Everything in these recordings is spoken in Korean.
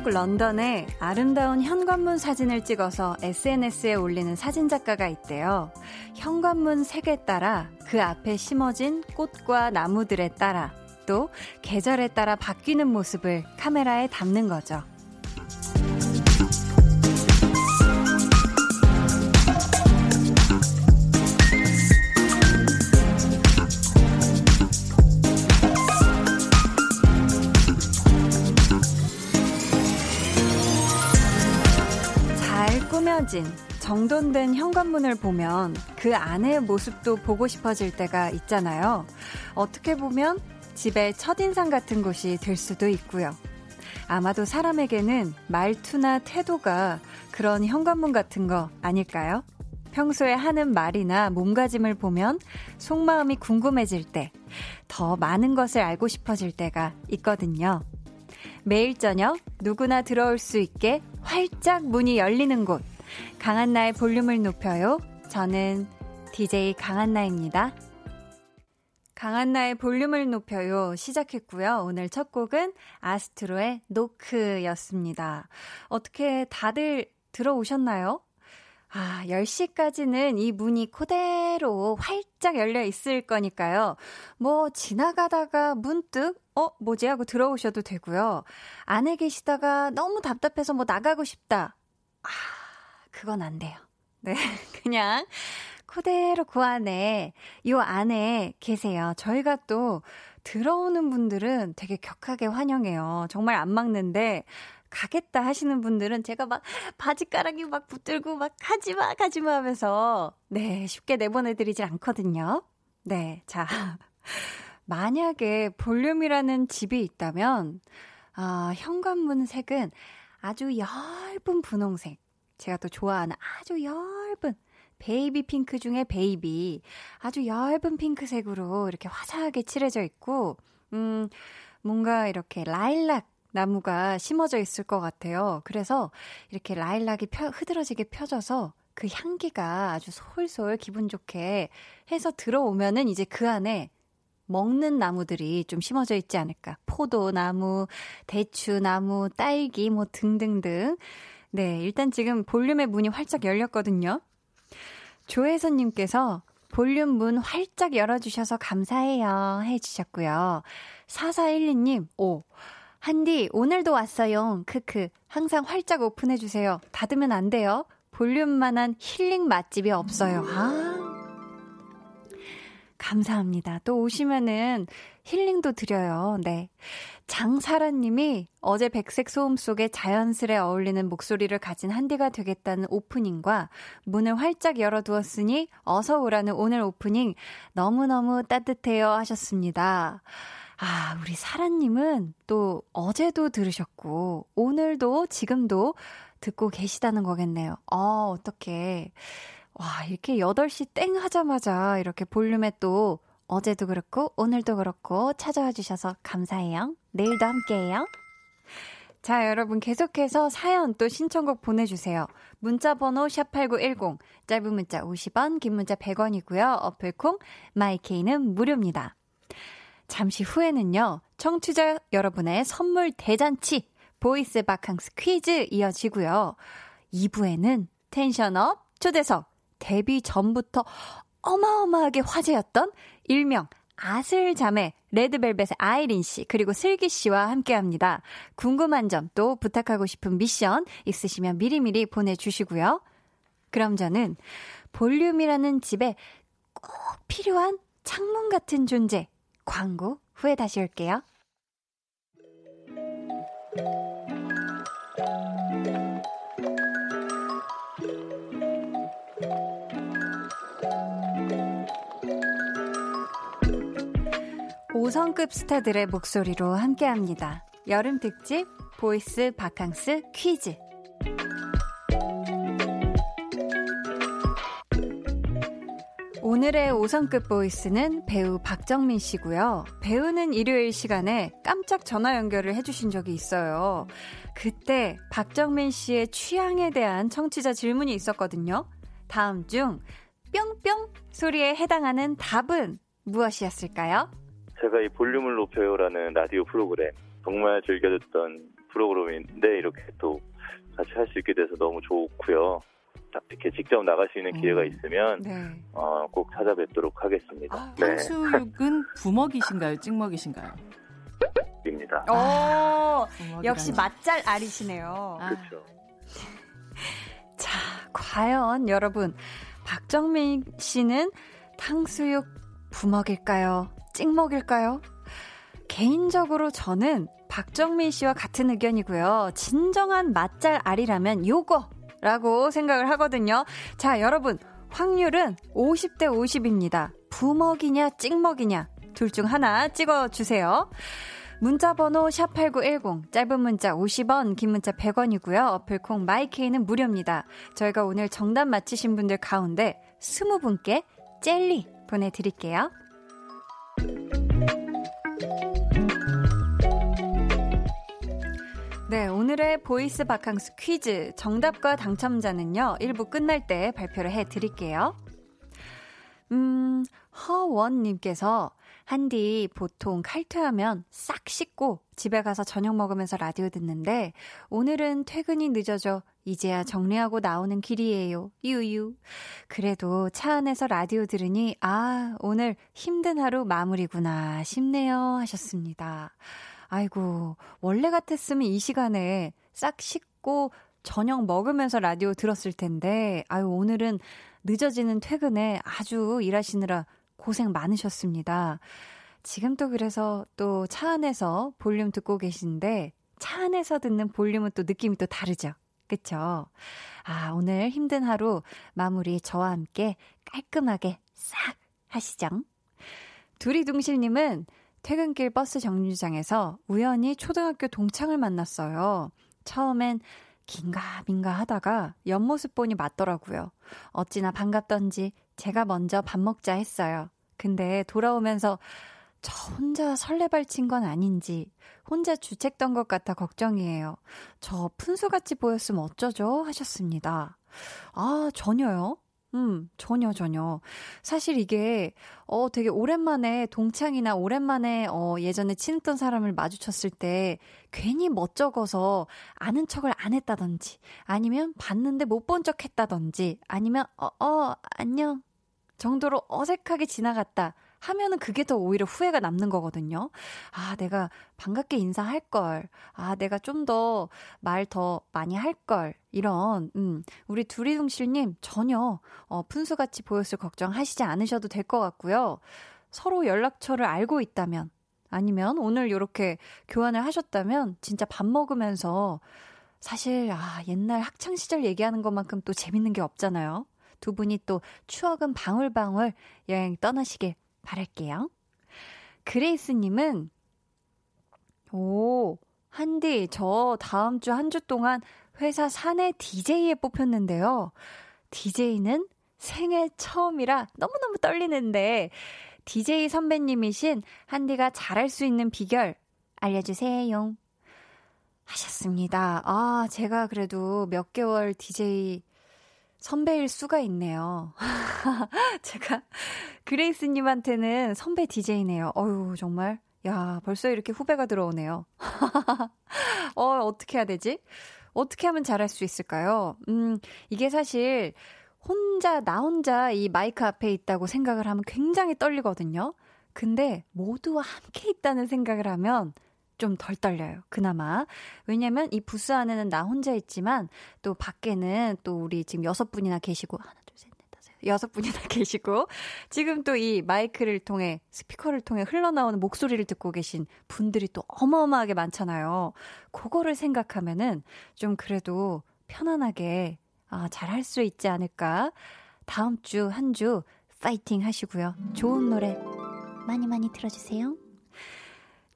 미국 런던에 아름다운 현관문 사진을 찍어서 SNS에 올리는 사진작가가 있대요. 현관문 색에 따라 그 앞에 심어진 꽃과 나무들에 따라 또 계절에 따라 바뀌는 모습을 카메라에 담는 거죠. 꾸며진 정돈된 현관문을 보면 그 안의 모습도 보고 싶어질 때가 있잖아요. 어떻게 보면 집의 첫인상 같은 곳이 될 수도 있고요. 아마도 사람에게는 말투나 태도가 그런 현관문 같은 거 아닐까요? 평소에 하는 말이나 몸가짐을 보면 속마음이 궁금해질 때, 더 많은 것을 알고 싶어질 때가 있거든요. 매일 저녁 누구나 들어올 수 있게 활짝 문이 열리는 곳. 강한나의 볼륨을 높여요. 저는 DJ 강한나입니다. 강한나의 볼륨을 높여요. 시작했고요. 오늘 첫 곡은 아스트로의 노크였습니다. 어떻게 다들 들어오셨나요? 아, 10시까지는 이 문이 그대로 활짝 열려 있을 거니까요. 뭐, 지나가다가 문득, 어, 뭐지? 하고 들어오셔도 되고요. 안에 계시다가 너무 답답해서 뭐 나가고 싶다. 아, 그건 안 돼요. 네. 그냥 그대로 그 안에, 요 안에 계세요. 저희가 또 들어오는 분들은 되게 격하게 환영해요. 정말 안 막는데, 가겠다 하시는 분들은 제가 막 바지가랑이 막 붙들고 막 가지마, 가지마 하면서, 네, 쉽게 내보내드리질 않거든요. 네, 자. 만약에 볼륨이라는 집이 있다면, 아, 현관문 색은 아주 얇은 분홍색. 제가 또 좋아하는 아주 얇은 baby 핑크 중에 baby. 아주 얇은 핑크색으로 이렇게 화사하게 칠해져 있고, 음, 뭔가 이렇게 라일락 나무가 심어져 있을 것 같아요. 그래서 이렇게 라일락이 펴, 흐드러지게 펴져서 그 향기가 아주 솔솔 기분 좋게 해서 들어오면은 이제 그 안에 먹는 나무들이 좀 심어져 있지 않을까. 포도나무, 대추나무, 딸기 뭐 등등등. 네, 일단 지금 볼륨의 문이 활짝 열렸거든요. 조혜선님께서 볼륨 문 활짝 열어주셔서 감사해요. 해주셨고요. 4412님, 오. 한디, 오늘도 왔어요. 크크. 항상 활짝 오픈해주세요. 닫으면 안 돼요. 볼륨만한 힐링 맛집이 없어요. 아. 감사합니다. 또 오시면은 힐링도 드려요. 네. 장사라님이 어제 백색 소음 속에 자연스레 어울리는 목소리를 가진 한디가 되겠다는 오프닝과 문을 활짝 열어두었으니 어서 오라는 오늘 오프닝 너무너무 따뜻해요 하셨습니다. 아, 우리 사라님은 또 어제도 들으셨고, 오늘도 지금도 듣고 계시다는 거겠네요. 어, 어떻게. 와, 이렇게 8시 땡 하자마자 이렇게 볼륨에 또 어제도 그렇고 오늘도 그렇고 찾아와 주셔서 감사해요. 내일도 함께해요. 자, 여러분 계속해서 사연 또 신청곡 보내주세요. 문자 번호 샵8910, 짧은 문자 50원, 긴 문자 100원이고요. 어플콩, 마이케이는 무료입니다. 잠시 후에는요, 청취자 여러분의 선물 대잔치, voice 바캉스 퀴즈 이어지고요. 2부에는 텐션업 초대석, 데뷔 전부터 어마어마하게 화제였던 일명 아슬 자매 레드벨벳의 아이린 씨 그리고 슬기 씨와 함께 합니다. 궁금한 점 또 부탁하고 싶은 미션 있으시면 미리미리 보내주시고요. 그럼 저는 볼륨이라는 집에 꼭 필요한 창문 같은 존재 광고 후에 다시 올게요. 5성급 스타들의 목소리로 함께합니다. 여름 특집 voice 바캉스 퀴즈. 오늘의 5성급 voice는 배우 박정민 씨고요. 배우는 일요일 시간에 깜짝 전화 연결을 해주신 적이 있어요. 그때 박정민 씨의 취향에 대한 청취자 질문이 있었거든요. 다음 중 뿅뿅 소리에 해당하는 답은 무엇이었을까요? 제가 이 볼륨을 높여요라는 라디오 프로그램 정말 즐겨 듣던 프로그램인데 이렇게 또 같이 할 수 있게 돼서 너무 좋고요. 이렇게 직접 나갈 수 있는 기회가 음. 있으면 네. 어, 꼭 찾아뵙도록 하겠습니다. 아, 네. 탕수육은 부먹이신가요? 찍먹이신가요? 입니다. 오, 역시 맛잘 알이시네요. 그렇죠. 자, 과연 여러분 박정민 씨는 탕수육 부먹일까요? 찍먹일까요? 개인적으로 저는 박정민 씨와 같은 의견이고요. 진정한 맛잘 알이라면 요거 라고 생각을 하거든요. 자, 여러분, 확률은 50대 50입니다. 부먹이냐, 찍먹이냐, 둘 중 하나 찍어주세요. 문자번호 샵8910, 짧은 문자 50원, 긴 문자 100원이고요. 어플콩 마이케이는 무료입니다. 저희가 오늘 정답 맞히신 분들 가운데 20분께 젤리 보내드릴게요. 네, 오늘의 voice 바캉스 퀴즈 정답과 당첨자는요, 1부 끝날 때 발표를 해 드릴게요. 음, 허원 님께서, 한디 보통 칼퇴하면 싹 씻고 집에 가서 저녁 먹으면서 라디오 듣는데, 오늘은 퇴근이 늦어져 이제야 정리하고 나오는 길이에요. 유유. 그래도 차 안에서 라디오 들으니, 아, 오늘 힘든 하루 마무리구나 싶네요. 하셨습니다. 아이고, 원래 같았으면 이 시간에 싹 씻고 저녁 먹으면서 라디오 들었을 텐데, 아유, 오늘은 늦어지는 퇴근에 아주 일하시느라 고생 많으셨습니다. 지금 또 그래서 또 차 안에서 볼륨 듣고 계신데, 차 안에서 듣는 볼륨은 또 느낌이 또 다르죠. 그쵸? 아, 오늘 힘든 하루 마무리 저와 함께 깔끔하게 싹 하시죠. 두리둥실님은 퇴근길 버스 정류장에서 우연히 초등학교 동창을 만났어요. 처음엔 긴가민가 하다가 옆모습 보니 맞더라고요. 어찌나 반갑던지 제가 먼저 밥 먹자 했어요. 근데 돌아오면서 저 혼자 설레발 친 건 아닌지 혼자 주책 던 것 같아 걱정이에요. 저 푼수같이 보였으면 어쩌죠? 하셨습니다. 아, 전혀요. 음, 전혀, 전혀. 사실 이게, 어, 되게 오랜만에 동창이나 오랜만에, 어, 예전에 친했던 사람을 마주쳤을 때 괜히 멋쩍어서 아는 척을 안 했다든지, 아니면 봤는데 못 본 척 했다든지, 아니면, 어, 어, 안녕. 정도로 어색하게 지나갔다. 하면은 그게 더 오히려 후회가 남는 거거든요. 아, 내가 반갑게 인사할 걸. 아, 내가 좀 더말더 많이 할 걸. 이런, 음, 우리 두리둥실님 전혀, 어, 푼수같이 보였을 걱정하시지 않으셔도 될 것 같고요. 서로 연락처를 알고 있다면, 아니면 오늘 이렇게 교환을 하셨다면, 진짜 밥 먹으면서, 사실, 아, 옛날 학창 시절 얘기하는 것만큼 또 재밌는 게 없잖아요. 두 분이 또 추억은 방울방울 여행 떠나시길 바랄게요. 그레이스님은, 오, 한디, 저 다음 주 한 주 동안 회사 사내 DJ에 뽑혔는데요. DJ는 생애 처음이라 너무너무 떨리는데, DJ 선배님이신 한디가 잘할 수 있는 비결 알려주세요. 하셨습니다. 아, 제가 그래도 몇 개월 DJ 선배일 수가 있네요. 제가 그레이스님한테는 선배 DJ네요. 어유 정말. 야, 벌써 이렇게 후배가 들어오네요. 어, 어떻게 해야 되지? 어떻게 하면 잘할 수 있을까요? 음, 이게 사실 혼자, 나 혼자 이 마이크 앞에 있다고 생각을 하면 굉장히 떨리거든요. 근데 모두와 함께 있다는 생각을 하면 좀 덜 떨려요. 그나마. 왜냐면 이 부스 안에는 나 혼자 있지만 또 밖에는 또 우리 지금 여섯 분이나 계시고 하나 둘 셋 넷 다섯 여섯 분이나 계시고 지금 또 이 마이크를 통해 스피커를 통해 흘러나오는 목소리를 듣고 계신 분들이 또 어마어마하게 많잖아요. 그거를 생각하면은 좀 그래도 편안하게 아, 잘 할 수 있지 않을까. 다음 주 한주 파이팅 하시고요. 좋은 노래 많이 많이 들어주세요.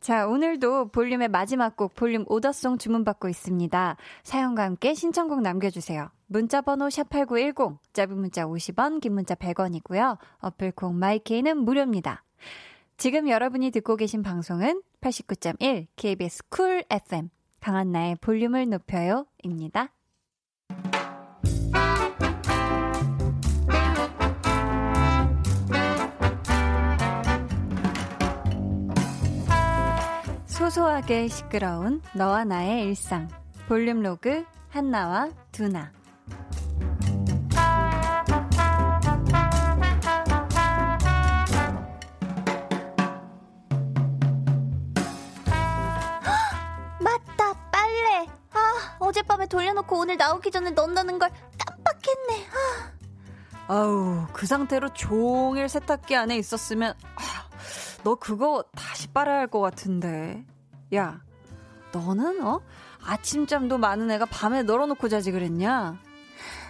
자, 오늘도 볼륨의 마지막 곡 볼륨 오더송 주문받고 있습니다. 사연과 함께 신청곡 남겨주세요. 문자번호 샵8910, 짧은 문자 50원, 긴 문자 100원이고요. 어플콩 마이케이는 무료입니다. 지금 여러분이 듣고 계신 방송은 89.1 KBS Cool FM 강한나의 볼륨을 높여요입니다. 소소하게 시끄러운 너와 나의 일상. 볼륨 로그 한나와 두나. 맞다, 빨래. 아, 어젯밤에 돌려놓고 오늘 나오기 전에 넣는다는 걸 깜빡했네. 아. 아우, 그 상태로 종일 세탁기 안에 있었으면, 아, 너 그거 다시 빨아야 할 것 같은데. 야, 너는, 어? 아침잠도 많은 애가 밤에 널어놓고 자지 그랬냐?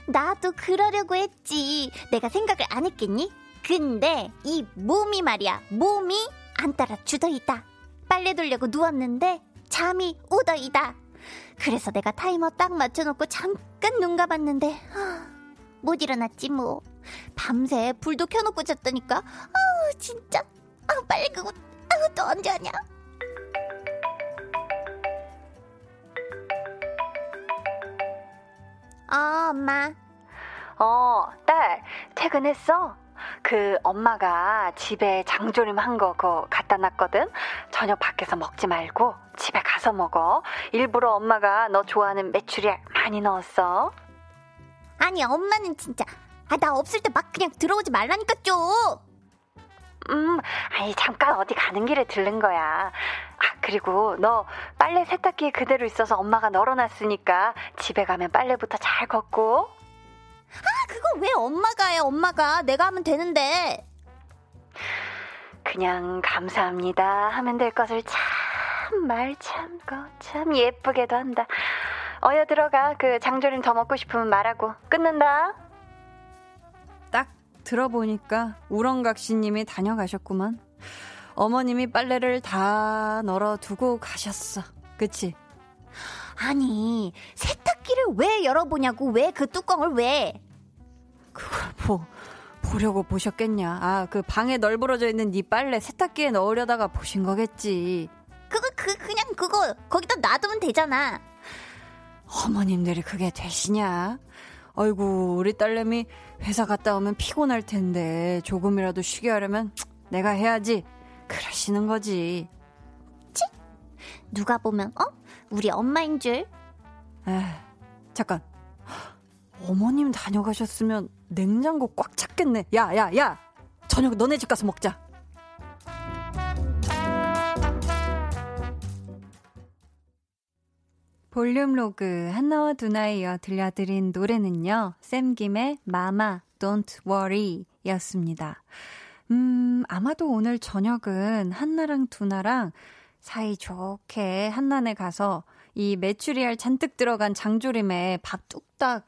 나도 그러려고 했지. 내가 생각을 안 했겠니? 근데 이 몸이 말이야. 몸이 안 따라 주더이다. 빨래 돌려고 누웠는데 잠이 오더이다. 그래서 내가 타이머 딱 맞춰놓고 잠깐 눈 감았는데 아, 못 일어났지 뭐. 밤새 불도 켜놓고 잤다니까. 아우 진짜. 아우 빨리 그거 아우 또 언제 하냐. 어, 엄마. 어, 딸, 퇴근했어? 그 엄마가 집에 장조림 한 거 그거 갖다 놨거든? 저녁 밖에서 먹지 말고 집에 가서 먹어. 일부러 엄마가 너 좋아하는 메추리알 많이 넣었어. 아니, 엄마는 진짜. 아, 나 없을 때 막 그냥 들어오지 말라니까 좀. 음, 아니, 잠깐 어디 가는 길에 들른 거야. 아, 그리고 너 빨래 세탁기에 그대로 있어서 엄마가 널어놨으니까 집에 가면 빨래부터 잘 걷고. 아, 그거 왜 엄마가 해, 엄마가. 내가 하면 되는데. 그냥 감사합니다 하면 될 것을 참, 말 참, 거참 예쁘게도 한다. 어여 들어가. 그 장조림 더 먹고 싶으면 말하고. 끊는다. 딱 들어보니까 우렁각시님이 다녀가셨구만. 어머님이 빨래를 다 널어두고 가셨어. 그치? 아니, 세탁기를 왜 열어보냐고, 왜 그 뚜껑을 왜? 그걸 뭐, 보려고 보셨겠냐. 아, 그 방에 널브러져 있는 네 빨래 세탁기에 넣으려다가 보신 거겠지. 그거, 그, 그냥 그거, 거기다 놔두면 되잖아. 어머님들이 그게 되시냐? 아이고, 우리 딸내미 회사 갔다 오면 피곤할 텐데, 조금이라도 쉬게 하려면 내가 해야지. 그러시는 거지. 치? 누가 보면, 어? 우리 엄마인 줄? 에 잠깐. 어머님 다녀가셨으면 냉장고 꽉 찼겠네. 야, 야, 야! 저녁 너네 집 가서 먹자. 볼륨 로그 한나와 두나에 이어 들려드린 노래는요. 샘김의 마마 Don't Worry 였습니다. 음, 아마도 오늘 저녁은 한나랑 두나랑 사이 좋게 한난에 가서 이 메추리알 잔뜩 들어간 장조림에 밥 뚝딱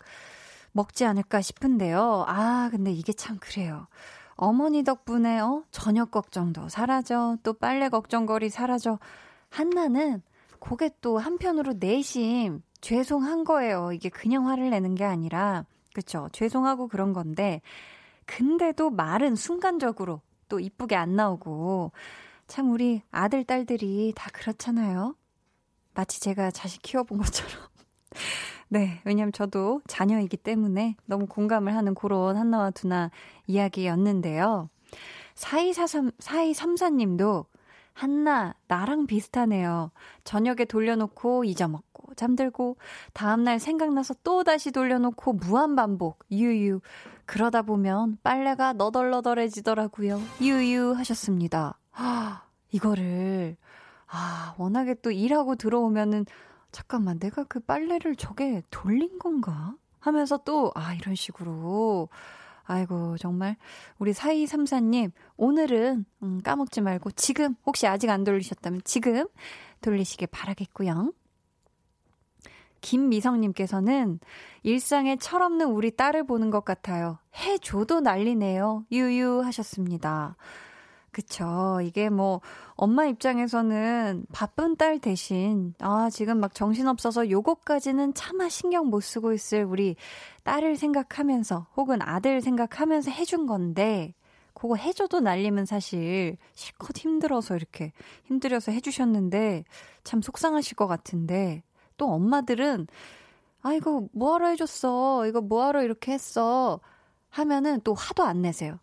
먹지 않을까 싶은데요. 아, 근데 이게 참 그래요. 어머니 덕분에 어 저녁 걱정도 사라져 또 빨래 걱정거리 사라져 한나는 그게 또 한편으로 내심 죄송한 거예요. 이게 그냥 화를 내는 게 아니라 그쵸 죄송하고 그런 건데 근데도 말은 순간적으로 또 이쁘게 안 나오고 참 우리 아들 딸들이 다 그렇잖아요. 마치 제가 자식 키워본 것처럼. 네, 왜냐면 저도 자녀이기 때문에 너무 공감을 하는 그런 한나와 두나 이야기였는데요. 4243, 4234님도 한나, 나랑 비슷하네요. 저녁에 돌려놓고 잊어먹고, 잠들고, 다음날 생각나서 또 다시 돌려놓고 무한반복, 유유. 그러다 보면 빨래가 너덜너덜해지더라고요. 유유 하셨습니다. 아, 이거를, 아, 워낙에 또 일하고 들어오면은, 잠깐만, 내가 그 빨래를 저게 돌린 건가? 하면서 또, 아, 이런 식으로. 아이고, 정말. 우리 4234님, 오늘은, 음, 까먹지 말고, 지금, 혹시 아직 안 돌리셨다면, 지금 돌리시길 바라겠고요. 김미성님께서는 일상에 철없는 우리 딸을 보는 것 같아요. 해줘도 난리네요. 유유 하셨습니다. 그쵸. 이게 뭐, 엄마 입장에서는 바쁜 딸 대신, 아, 지금 막 정신없어서 요거까지는 차마 신경 못 쓰고 있을 우리 딸을 생각하면서, 혹은 아들 생각하면서 해준 건데, 그거 해줘도 날리면 사실 실컷 힘들어서 이렇게 힘들어서 해주셨는데, 참 속상하실 것 같은데, 또 엄마들은, 아, 이거 뭐하러 해줬어? 이거 뭐하러 이렇게 했어? 하면은 또 화도 안 내세요.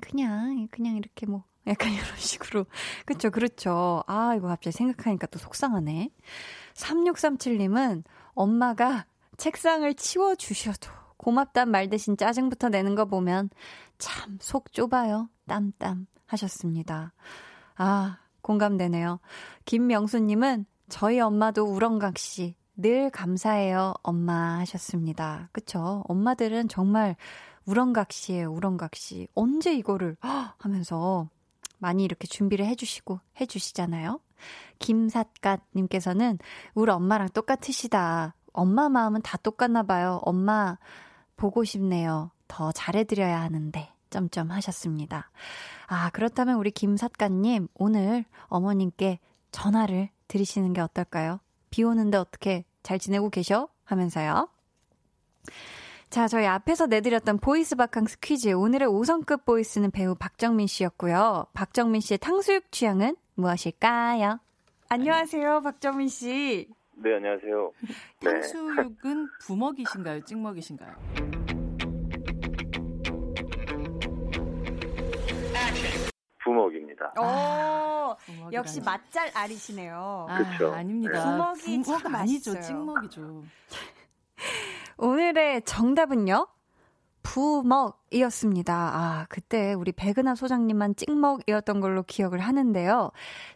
그냥, 그냥 이렇게 뭐, 약간 이런 식으로. 그쵸, 그렇죠. 아, 이거 갑자기 생각하니까 또 속상하네. 3637님은 엄마가 책상을 치워주셔도 고맙단 말 대신 짜증부터 내는 거 보면 참 속 좁아요. 땀땀 하셨습니다. 아, 공감되네요. 김명수님은 저희 엄마도 우렁각시 늘 감사해요, 엄마 하셨습니다. 그쵸? 엄마들은 정말 우렁각시예요, 우렁각시. 언제 이거를 하면서 많이 이렇게 준비를 해주시고 해주시잖아요. 김삿갓님께서는 우리 엄마랑 똑같으시다. 엄마 마음은 다 똑같나 봐요. 엄마 보고 싶네요. 더 잘해드려야 하는데. 점점 하셨습니다. 아, 그렇다면 우리 김삿갓님, 오늘 어머님께 전화를 드리시는 게 어떨까요? 비 오는데 어떻게 잘 지내고 계셔? 하면서요. 자, 저희 앞에서 내드렸던 voice 바캉스 퀴즈. 오늘의 5성급 voice는 배우 박정민 씨였고요. 박정민 씨의 탕수육 취향은 무엇일까요? 안녕하세요, 박정민 씨. 네, 안녕하세요. 네. 탕수육은 부먹이신가요? 찍먹이신가요? 부먹입니다. 오, 아, 역시 맛잘 알이시네요. 아, 그렇죠. 아닙니다. 부먹이 부먹 아니죠. 찍먹이죠. 오늘의 정답은요? 부먹이었습니다. 아, 그때 우리 백은하 소장님만 찍먹이었던 걸로 기억을 하는데요.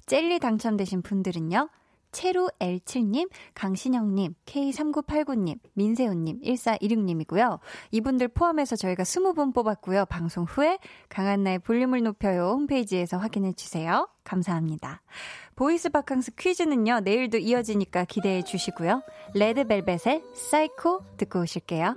젤리 당첨되신 분들은요. 채루 L7님, 강신영님, K3989님, 민세훈님, 1416님이고요. 이분들 포함해서 저희가 20분 뽑았고요. 방송 후에 강한나의 볼륨을 높여요 홈페이지에서 확인해 주세요. 감사합니다. voice 바캉스 퀴즈는요, 내일도 이어지니까 기대해 주시고요. 레드벨벳의 사이코 듣고 오실게요.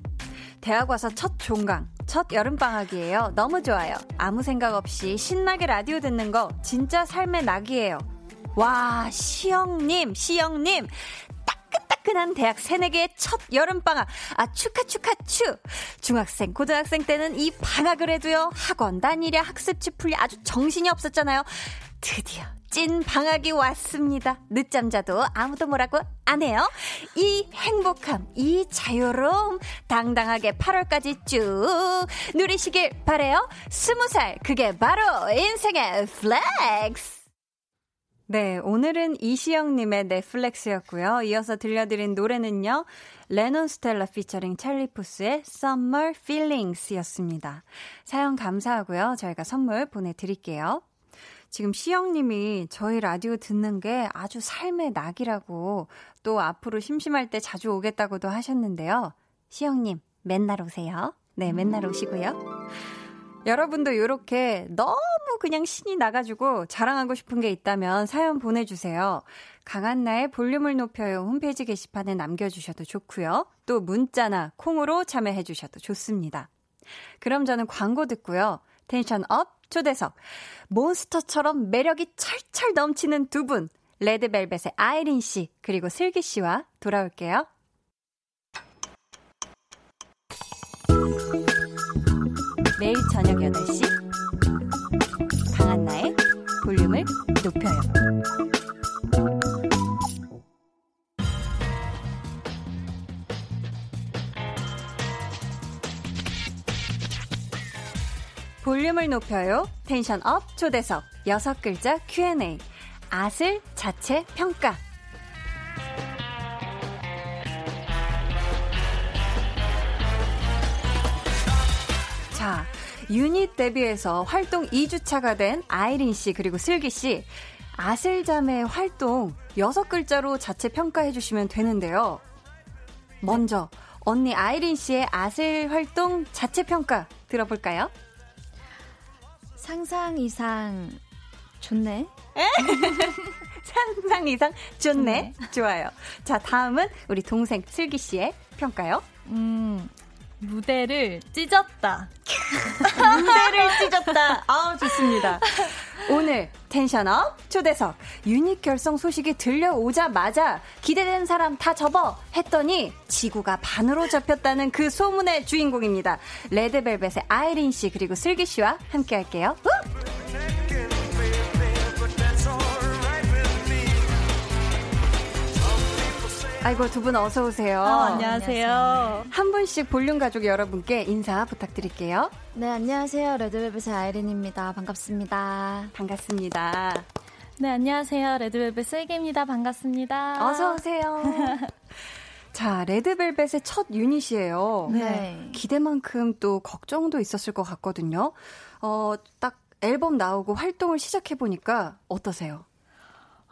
대학 와서 첫 종강, 첫 여름방학이에요. 너무 좋아요. 아무 생각 없이 신나게 라디오 듣는 거 진짜 삶의 낙이에요. 와, 시영님, 시영님. 따끈따끈한 대학 새내기의 첫 여름방학. 아, 축하, 축하, 축. 중학생, 고등학생 때는 이 방학을 해도요, 학원 다니랴, 학습지 풀랴 아주 정신이 없었잖아요. 드디어 찐 방학이 왔습니다. 늦잠 자도 아무도 뭐라고 안 해요. 이 행복함, 이 자유로움, 당당하게 8월까지 쭉 누리시길 바래요. 스무 살, 그게 바로 인생의 flex. 네, 오늘은 이시영님의 넷플렉스였고요. 이어서 들려드린 노래는요. 레논 스텔라 피처링 찰리 푸스의 Summer Feelings 였습니다. 사연 감사하고요. 저희가 선물 보내드릴게요. 지금 시영님이 저희 라디오 듣는 게 아주 삶의 낙이라고 또 앞으로 심심할 때 자주 오겠다고도 하셨는데요. 시영님, 맨날 오세요. 네, 맨날 오시고요. 여러분도 이렇게 너무 그냥 신이 나가지고 자랑하고 싶은 게 있다면 사연 보내주세요. 강한나의 볼륨을 높여요 홈페이지 게시판에 남겨주셔도 좋고요. 또 문자나 콩으로 참여해주셔도 좋습니다. 그럼 저는 광고 듣고요. tension up 초대석. monster처럼 매력이 철철 넘치는 두 분. 레드벨벳의 아이린 씨, 그리고 슬기 씨와 돌아올게요. 매일 저녁 8시. 강한나의 볼륨을 높여요. 볼륨을 높여요. tension up 초대석 여섯 글자 Q&A 아슬 자체 평가 자, 유닛 데뷔해서 활동 2주차가 된 아이린 씨 그리고 슬기 씨 아슬자매 활동 여섯 글자로 자체 평가해 주시면 되는데요. 먼저 언니 아이린 씨의 아슬 활동 자체 평가 들어볼까요? 상상 이상 좋네. 상상 이상 좋네. 좋네. 좋아요. 자, 다음은 우리 동생 슬기 씨의 평가요. 음, 무대를 찢었다. 무대를 찢었다. 아, 좋습니다. 오늘 텐션업 초대석 유닛 결성 소식이 들려오자마자 기대되는 사람 다 접어 했더니 지구가 반으로 접혔다는 그 소문의 주인공입니다. 레드벨벳의 아이린 씨 그리고 슬기 씨와 함께 할게요. 아이고 두 분 어서 오세요. 어, 안녕하세요. 한 분씩 볼륨 가족 여러분께 인사 부탁드릴게요. 네, 안녕하세요. 레드벨벳의 아이린입니다. 반갑습니다. 반갑습니다. 네, 안녕하세요. 레드벨벳 슬기입니다. 반갑습니다. 어서 오세요. 자, 레드벨벳의 첫 유닛이에요. 네. 기대만큼 또 걱정도 있었을 것 같거든요. 어, 딱 앨범 나오고 활동을 시작해 보니까 어떠세요?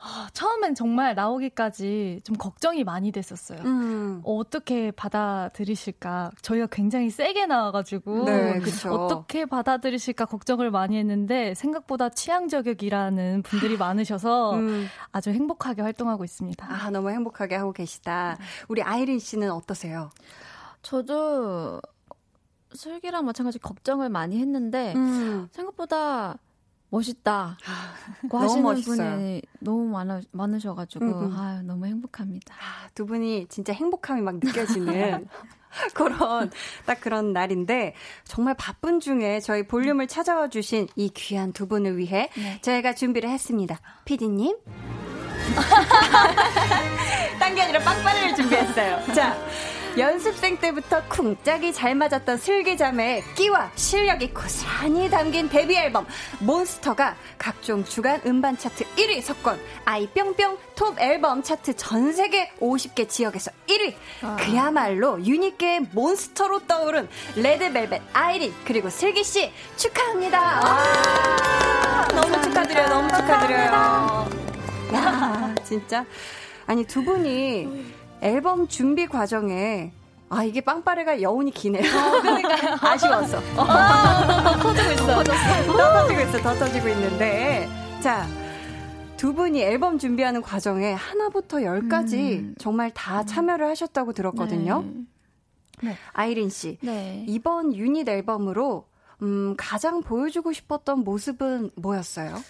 아, 처음엔 정말 나오기까지 좀 걱정이 많이 됐었어요. 음. 어떻게 받아들이실까? 저희가 굉장히 세게 나와가지고 네, 어떻게 받아들이실까 걱정을 많이 했는데 생각보다 취향 저격이라는 분들이 많으셔서 음. 아주 행복하게 활동하고 있습니다. 아 너무 행복하게 하고 계시다. 우리 아이린 씨는 어떠세요? 저도 슬기랑 마찬가지 걱정을 많이 했는데 음. 생각보다 멋있다. 고 아, 너무 분이 너무 많아, 많으셔가지고, 음, 음. 아 너무 행복합니다. 아, 두 분이 진짜 행복함이 막 느껴지는 그런, 딱 그런 날인데, 정말 바쁜 중에 저희 볼륨을 찾아와 주신 이 귀한 두 분을 위해 네. 저희가 준비를 했습니다. 피디님. 딴 게 아니라 빵빠레를 준비했어요. 자. 연습생 때부터 쿵짝이 잘 맞았던 슬기자매의 끼와 실력이 고스란히 담긴 데뷔 앨범 Monster가 각종 주간 음반 차트 1위 석권, 아이뿅뿅 톱 앨범 차트 전 세계 50개 지역에서 1위. 아. 그야말로 유닛계의 monster로 떠오른 레드벨벳 아이린 그리고 슬기 씨 축하합니다. 아, 너무 축하드려요. 너무 축하드려요. 야, 진짜 아니 두 분이 앨범 준비 과정에 아 이게 빵빠레가 여운이 기네요. 어, 그러니까 아쉬웠어. 어, 더 터지고 있어. 더 터지고 있어. 더 터지고 있는데 자. 두 분이 앨범 준비하는 과정에 하나부터 열까지 음. 정말 다 참여를 하셨다고 들었거든요. 네. 네. 아이린 씨, 네. 이번 유닛 앨범으로 음, 가장 보여주고 싶었던 모습은 뭐였어요?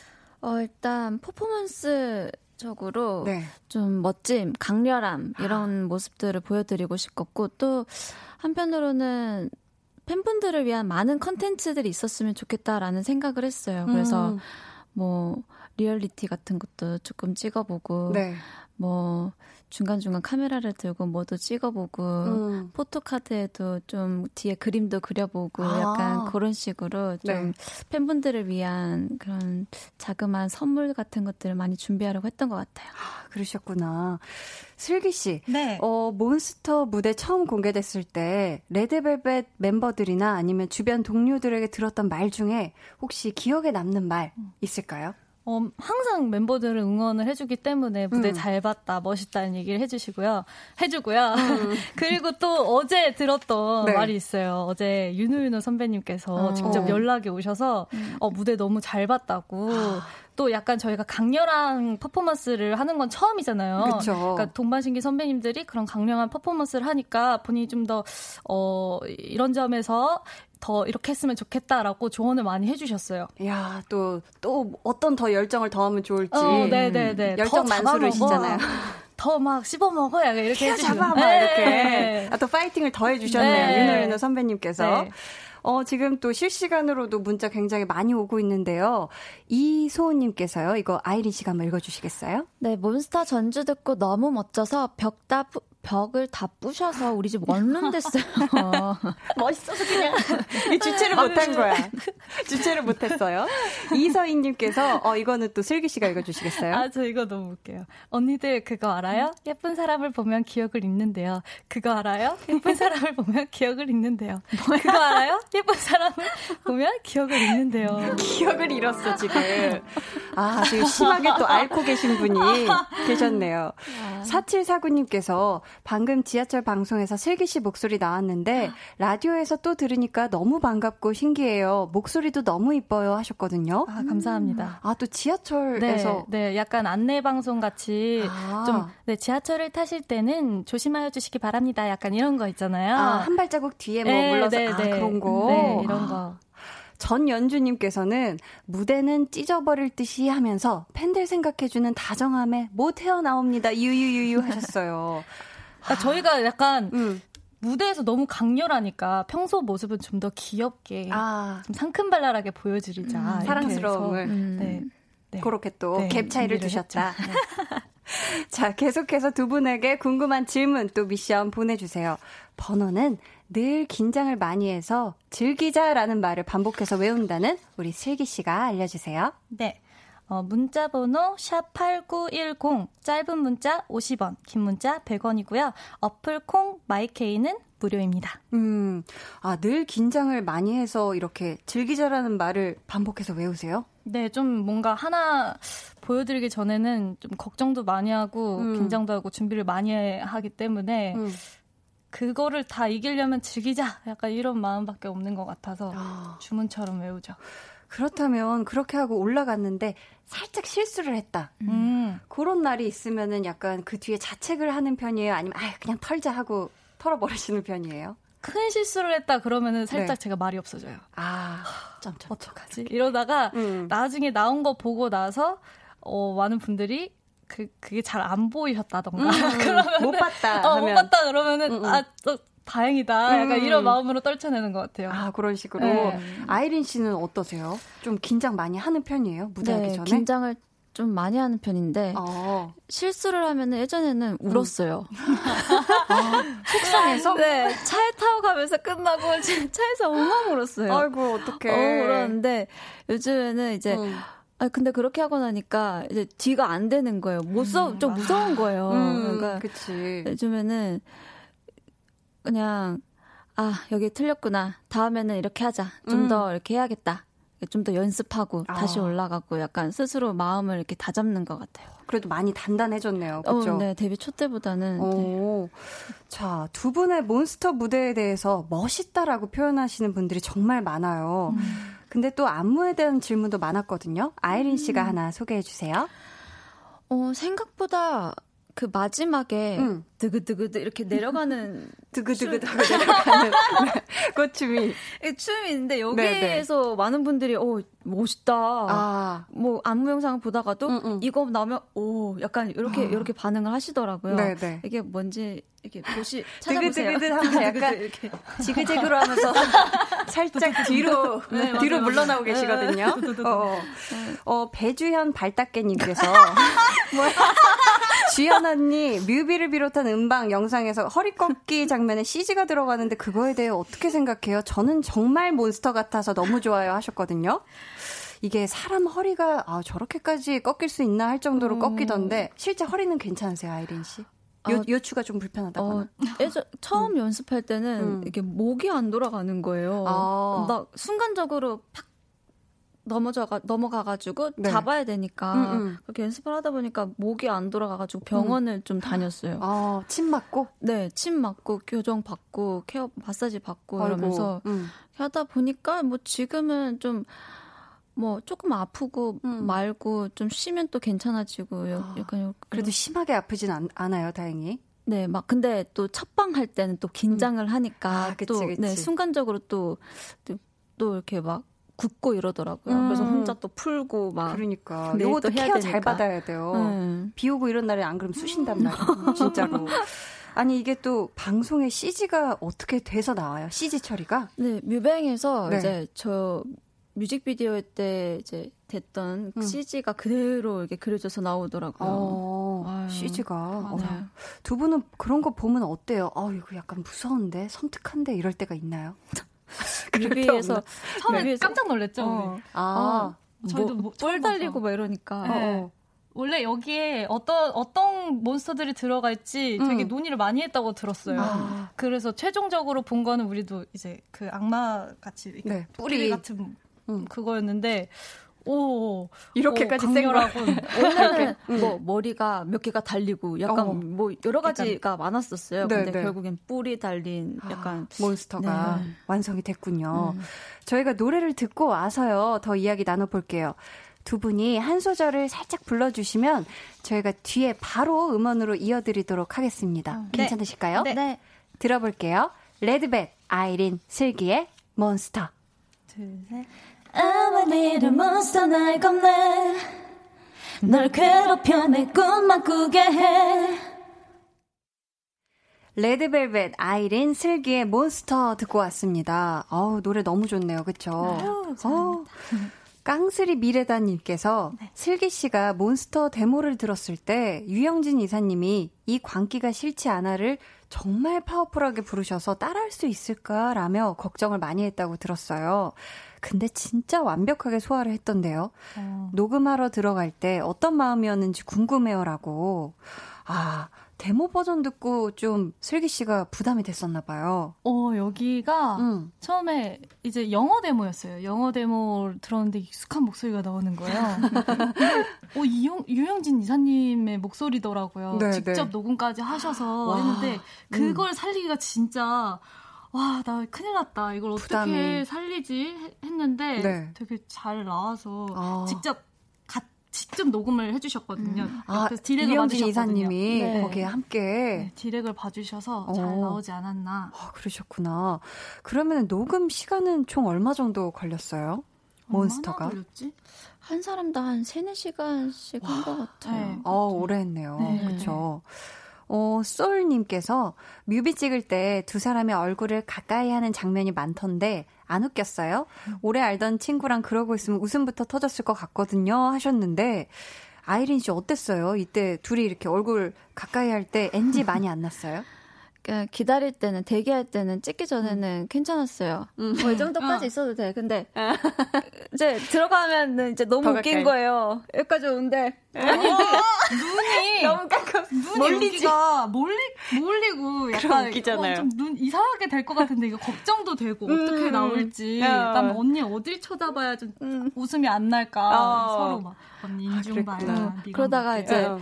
어, 일단 퍼포먼스 적으로 네. 좀 멋짐, 강렬함 이런 아. 모습들을 보여드리고 싶었고 또 한편으로는 팬분들을 위한 많은 컨텐츠들이 있었으면 좋겠다라는 생각을 했어요. 그래서 음. 뭐 리얼리티 같은 것도 조금 찍어보고 네. 뭐 중간중간 카메라를 들고 뭐도 찍어보고 음. photo card에도 좀 뒤에 그림도 그려보고 아. 약간 그런 식으로 좀 네. 팬분들을 위한 그런 자그마한 선물 같은 것들을 많이 준비하려고 했던 것 같아요. 아, 그러셨구나. 슬기 씨, 네. 어, 몬스터 무대 처음 공개됐을 때 레드벨벳 멤버들이나 아니면 주변 동료들에게 들었던 말 중에 혹시 기억에 남는 말 음. 있을까요? 어, 항상 멤버들은 응원을 해주기 때문에 무대 음. 잘 봤다, 멋있다는 얘기를 해주시고요. 해주고요. 음. 그리고 또 어제 들었던 네. 말이 있어요. 어제 윤우윤우 선배님께서 어. 직접 연락이 오셔서 음. 어, 무대 너무 잘 봤다고. 아. 또 약간 저희가 강렬한 퍼포먼스를 하는 건 처음이잖아요. 그쵸. 그러니까 동반신기 선배님들이 그런 강렬한 퍼포먼스를 하니까 본인이 좀 더 어, 이런 점에서 더 이렇게 했으면 좋겠다라고 조언을 많이 해주셨어요. 야, 또, 또 어떤 더 열정을 더하면 좋을지. 어, 네네네. 열정 만수르시잖아요. 더막 씹어 먹어 야 이렇게 해주시고. 잡아, 막 이렇게. 네. 아, 또 파이팅을 더 해주셨네요. 네. 윤호 윤호 선배님께서. 네. 어, 지금 또 실시간으로도 문자 굉장히 많이 오고 있는데요. 이소은님께서요, 이거 아이린 씨가 한번 읽어주시겠어요? 네, 몬스터 전주 듣고 너무 멋져서 벽다 벽을 다 부셔서 우리 집 원룸 됐어요. 멋있어서 그냥 주체를 못한 거야. 주체를 못했어요. 이서인님께서 어 이거는 또 슬기 씨가 읽어주시겠어요? 아 저 이거 너무 웃겨요. 언니들 그거 알아요? 예쁜 사람을 보면 기억을 잊는데요. 그거 알아요? 예쁜 사람을 보면 기억을 잊는데요. 그거 알아요? 예쁜 사람을 보면 기억을 잃는데요. 기억을 잃었어 지금. 아 지금 심하게 또 앓고 계신 분이 계셨네요. 4749님께서 방금 지하철 방송에서 슬기 씨 목소리 나왔는데 라디오에서 또 들으니까 너무 반갑고 신기해요. 목소리도 너무 이뻐요 하셨거든요. 아, 감사합니다. 아, 또 지하철에서 네, 네 약간 안내 방송 같이 아. 좀 네, 지하철을 타실 때는 조심하여 주시기 바랍니다. 약간 이런 거 있잖아요. 아, 한 발자국 뒤에 뭐 네, 물러서 네, 아, 네. 그런 거. 네, 이런 거. 전연주님께서는 무대는 찢어버릴 듯이 하면서 팬들 생각해주는 다정함에 못 헤어나옵니다. 유유유유 하셨어요. 그러니까 저희가 약간 음. 무대에서 너무 강렬하니까 평소 모습은 좀 더 귀엽게 아. 좀 상큼발랄하게 보여드리자. 음, 사랑스러움을 음. 네. 네. 그렇게 또갭 네, 차이를 두셨다. 네. 자, 계속해서 두 분에게 궁금한 질문 또 미션 보내주세요. 번호는 늘 긴장을 많이 해서 즐기자라는 말을 반복해서 외운다는 우리 슬기 씨가 알려주세요. 네. 어, 문자 번호 샵8910 짧은 문자 50원, 긴 문자 100원이고요. 어플 콩 마이케이는 무료입니다. 음. 아, 늘 긴장을 많이 해서 이렇게 즐기자라는 말을 반복해서 외우세요? 네, 좀 뭔가 하나 보여드리기 전에는 좀 걱정도 많이 하고 음. 긴장도 하고 준비를 많이 하기 때문에 음. 그거를 다 이기려면 즐기자 약간 이런 마음밖에 없는 것 같아서 아. 주문처럼 외우죠. 그렇다면 그렇게 하고 올라갔는데 살짝 실수를 했다. 음. 그런 날이 있으면은 약간 그 뒤에 자책을 하는 편이에요? 아니면 아 그냥 털자 하고 털어버리시는 편이에요? 큰 실수를 했다 그러면은 살짝 네. 제가 말이 없어져요. 아, 점점 어떡하지? 이러다가 음. 나중에 나온 거 보고 나서 어 많은 분들이 그 그게 잘 안 보이셨다던가 음, 그러면 못 봤다 어, 못 봤다 그러면은 음, 음. 아 또, 다행이다 약간 음. 이런 마음으로 떨쳐내는 것 같아요. 아 그런 식으로 네. 아이린 씨는 어떠세요? 좀 긴장 많이 하는 편이에요 무대하기 네, 전에? 긴장을 좀 많이 하는 편인데 어. 실수를 하면은 예전에는 음. 울었어요. 아, 속상해서? 네, 차에 타고 가면서 끝나고 차에서 엉엉 울었어요. 아이고 어떡해. 어, 울었는데 요즘에는 이제 음. 아 근데 그렇게 하고 나니까 이제 뒤가 안 되는 거예요. 못써 음, 좀 무서운 거예요. 음, 그러니까 그치. 요즘에는 그냥 아 여기 틀렸구나. 다음에는 이렇게 하자. 좀더 음. 이렇게 해야겠다. 좀 더 연습하고 아. 다시 올라가고 약간 스스로 마음을 이렇게 다잡는 것 같아요. 그래도 많이 단단해졌네요. 그렇죠? 어, 네, 데뷔 초 때보다는. 네. 자, 두 분의 몬스터 무대에 대해서 멋있다라고 표현하시는 분들이 정말 많아요. 음. 근데 또 안무에 대한 질문도 많았거든요. 아이린 씨가 음. 하나 소개해 주세요. 어, 생각보다 그 마지막에 응. 드그드그 이렇게 내려가는 드그드그 내려가는 네, 그 춤이 춤이 있는데 여기에서 네네. 많은 분들이 어 멋있다. 아. 뭐 안무 영상 보다가도 응, 응. 이거 나오면 오 약간 이렇게 아. 이렇게 반응을 하시더라고요. 네네. 이게 뭔지 이렇게 보시 찾아보세요. 드그드그 하면서 약간 이렇게 지그재그로 하면서 살짝 뒤로 네, 뒤로 물러나고 계시거든요. 어, 어. 어 배주현 발닦개님께서 뭐야? 주연 언니 뮤비를 비롯한 음방 영상에서 허리 꺾기 장면에 CG가 들어가는데 그거에 대해 어떻게 생각해요? 저는 정말 몬스터 같아서 너무 좋아요 하셨거든요. 이게 사람 허리가 아, 저렇게까지 꺾일 수 있나 할 정도로 음. 꺾이던데 실제 허리는 괜찮으세요, 아이린 씨? 요, 어, 요추가 좀 불편하다거나. 어, 예전, 처음 음. 연습할 때는 음. 이게 목이 안 돌아가는 거예요. 아. 나 순간적으로 팍 넘어져가 넘어가 가지고 네. 잡아야 되니까 음, 음. 그렇게 연습을 하다 보니까 목이 안 돌아가 가지고 병원을 음. 좀 다녔어요. 아, 침 맞고? 네, 침 맞고 교정 받고 케어 마사지 받고 아이고, 이러면서 음. 하다 보니까 뭐 지금은 좀뭐 조금 아프고 음. 말고 좀 쉬면 또 괜찮아지고 아, 약간 그래도 심하게 아프진 않, 않아요, 다행히. 네, 막 근데 또 첫방 할 때는 또 긴장을 하니까 아, 그치, 또 그치. 네, 순간적으로 또또 이렇게 막 굳고 이러더라고요. 음. 그래서 혼자 또 풀고 막. 그러니까. 이것도 케어 되니까. 잘 받아야 돼요. 음. 비 오고 이런 날에 안 그러면 쑤신단 말이에요. 진짜로. 아니 이게 또 방송에 CG가 어떻게 돼서 나와요? CG 처리가? 네, 뮤뱅에서 네. 이제 저 뮤직비디오 때 이제 됐던 음. CG가 그대로 이렇게 그려져서 나오더라고요. 어. 어, CG가. 어, 두 분은 그런 거 보면 어때요? 아, 이거 약간 무서운데, 섬뜩한데 이럴 때가 있나요? 뮤비에서 처음에 뮤비에서, 깜짝 놀랐죠. 어. 아, 아, 저희도 뭐, 뻘 달리고 막 이러니까. 네. 어. 원래 여기에 어떤 어떤 몬스터들이 들어갈지 되게 음. 논의를 많이 했다고 들었어요. 아. 그래서 최종적으로 본 거는 우리도 이제 그 악마 같이 네, 뿌리 같은 음. 그거였는데 오 이렇게까지 오, 강렬하고 원래는 음. 뭐 머리가 몇 개가 달리고 약간 어. 뭐 여러 가지가 약간, 많았었어요. 네, 근데 네. 결국엔 뿔이 달린 아, 약간 아, 몬스터가 네. 완성이 됐군요. 음. 저희가 노래를 듣고 와서요 더 이야기 나눠볼게요. 두 분이 한 소절을 살짝 불러주시면 저희가 뒤에 바로 음원으로 이어드리도록 하겠습니다. 어, 괜찮으실까요? 네. 네. 들어볼게요. 레드벳, 아이린, 슬기의 몬스터. 둘, 셋. I'm a little monster 날 겁내 널 괴롭혀 내 꿈만 꾸게 해 레드벨벳 아이린 슬기의 몬스터 듣고 왔습니다. 어우 노래 너무 좋네요. 어, 깡스리 미래다님께서 네. 슬기 씨가 몬스터 데모를 들었을 때 유영진 이사님이 이 광기가 싫지 않아를 정말 파워풀하게 부르셔서 따라할 수 있을까라며 걱정을 많이 했다고 들었어요. 근데 진짜 완벽하게 소화를 했던데요. 어. 녹음하러 들어갈 때 어떤 마음이었는지 궁금해요라고. 아, 데모 버전 듣고 좀 슬기 씨가 부담이 됐었나 봐요. 어, 여기가 음. 처음에 이제 영어 데모였어요. 영어 데모를 들었는데 익숙한 목소리가 나오는 거예요. 어, 이용, 유영진 이사님의 목소리더라고요. 네, 직접 네. 녹음까지 하셔서 와. 했는데 그걸 음. 살리기가 진짜 와, 나 큰일 났다. 이걸 부담이. 어떻게 살리지? 했는데 네. 되게 잘 나와서 아. 직접 직접 녹음을 해주셨거든요. 음. 아, 그래서 디렉을 봐주셨거든요. 이사님이 네. 거기에 함께 네, 디렉을 봐주셔서 어. 잘 나오지 않았나. 아, 그러셨구나. 그러면 녹음 시간은 총 얼마 정도 걸렸어요? 몬스터가? 걸렸지? 한 사람당 한 3, 4시간씩 한 것 같아요. 네. 어, 오래 했네요. 네. 그렇 죠. 어, 솔님께서 뮤비 찍을 때 두 사람의 얼굴을 가까이 하는 장면이 많던데 안 웃겼어요? 오래 알던 친구랑 그러고 있으면 웃음부터 터졌을 것 같거든요. 하셨는데 아이린 씨 어땠어요? 이때 둘이 이렇게 얼굴 가까이 할 때 NG 많이 안 났어요? 기다릴 때는 대기할 때는 찍기 전에는 음. 괜찮았어요. 음. 뭐 이 정도까지 어. 있어도 돼. 근데 아. 이제 들어가면은 이제 너무 웃긴 거예요. 여기까지 오는데 아니 어, 눈이 너무 깎아 눈이 멀리가 몰리 몰리고 약간 웃기잖아요. 어, 좀눈 이상하게 될 것 같은데 이거 걱정도 되고 음. 어떻게 나올지. 그다음에 언니 어딜 쳐다봐야 좀 음. 웃음이 안 날까 어. 서로 막 언니 인중 아, 봐요. 그러다가 이제. 어.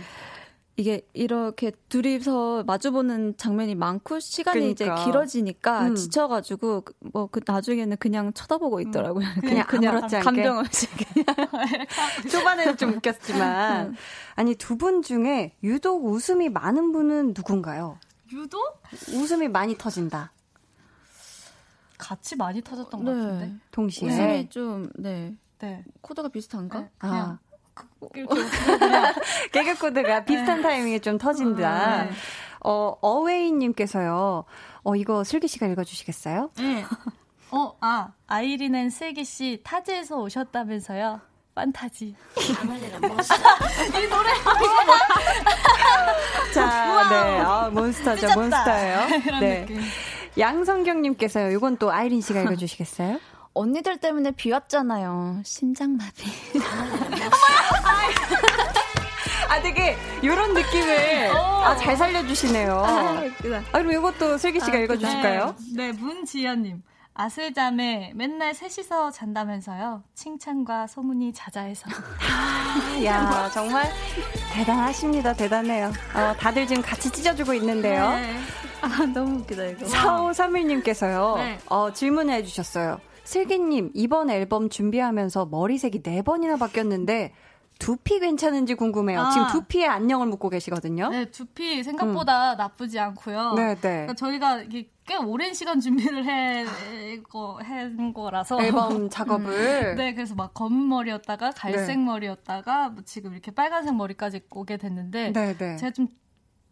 이게 이렇게 둘이서 마주보는 장면이 많고 시간이 그러니까. 이제 길어지니까 음. 지쳐가지고 뭐 그 나중에는 그냥 쳐다보고 음. 있더라고요. 음. 그냥 그냥 아무렇지 않게 감정 없이 초반에는 좀 웃겼지만 음. 아니 두 분 중에 유독 웃음이 많은 분은 누군가요? 유독 웃음이 많이 터진다. 같이 많이 터졌던 네. 것 같은데 동시에 웃음이 좀 네. 네. 코드가 비슷한가? 네, 아. 개그 코드가 비슷한 네. 타이밍에 좀 터진다. 네. 어, 어웨이님께서요. 어, 이거 슬기 씨가 읽어주시겠어요? 네. 어, 아, 아이린 and 슬기 씨 타지에서 오셨다면서요? 판타지. 이 노래 자, 네. 아, Monster죠. Monster예요. 네. 느낌. 양성경님께서요. 이건 또 아이린 씨가 읽어주시겠어요? 언니들 때문에 비 왔잖아요. 심장마비. 아, 되게, 요런 느낌을, 어. 아, 잘 살려주시네요. 아, 아, 그럼 이것도 슬기 씨가 아, 읽어주실까요? 네, 네 문지연님. 아슬잠에 맨날 셋이서 잔다면서요. 칭찬과 소문이 자자해서. 아, 야, 정말 대단하십니다. 대단해요. 어, 다들 지금 같이 찢어주고 있는데요. 네. 아, 너무 웃기다, 이거. 4531님께서요. 네. 어, 질문해 주셨어요. 슬기님, 이번 앨범 준비하면서 머리색이 4번이나 바뀌었는데, 두피 괜찮은지 궁금해요. 아. 지금 두피에 안녕을 묻고 계시거든요. 네, 두피 생각보다 음. 나쁘지 않고요. 네, 네. 그러니까 저희가 이게 꽤 오랜 시간 준비를 해, 거, 한 거라서. 앨범 작업을. 음. 네, 그래서 막 검은 머리였다가 갈색 네. 머리였다가 뭐 지금 이렇게 빨간색 머리까지 오게 됐는데. 네, 네. 제가 좀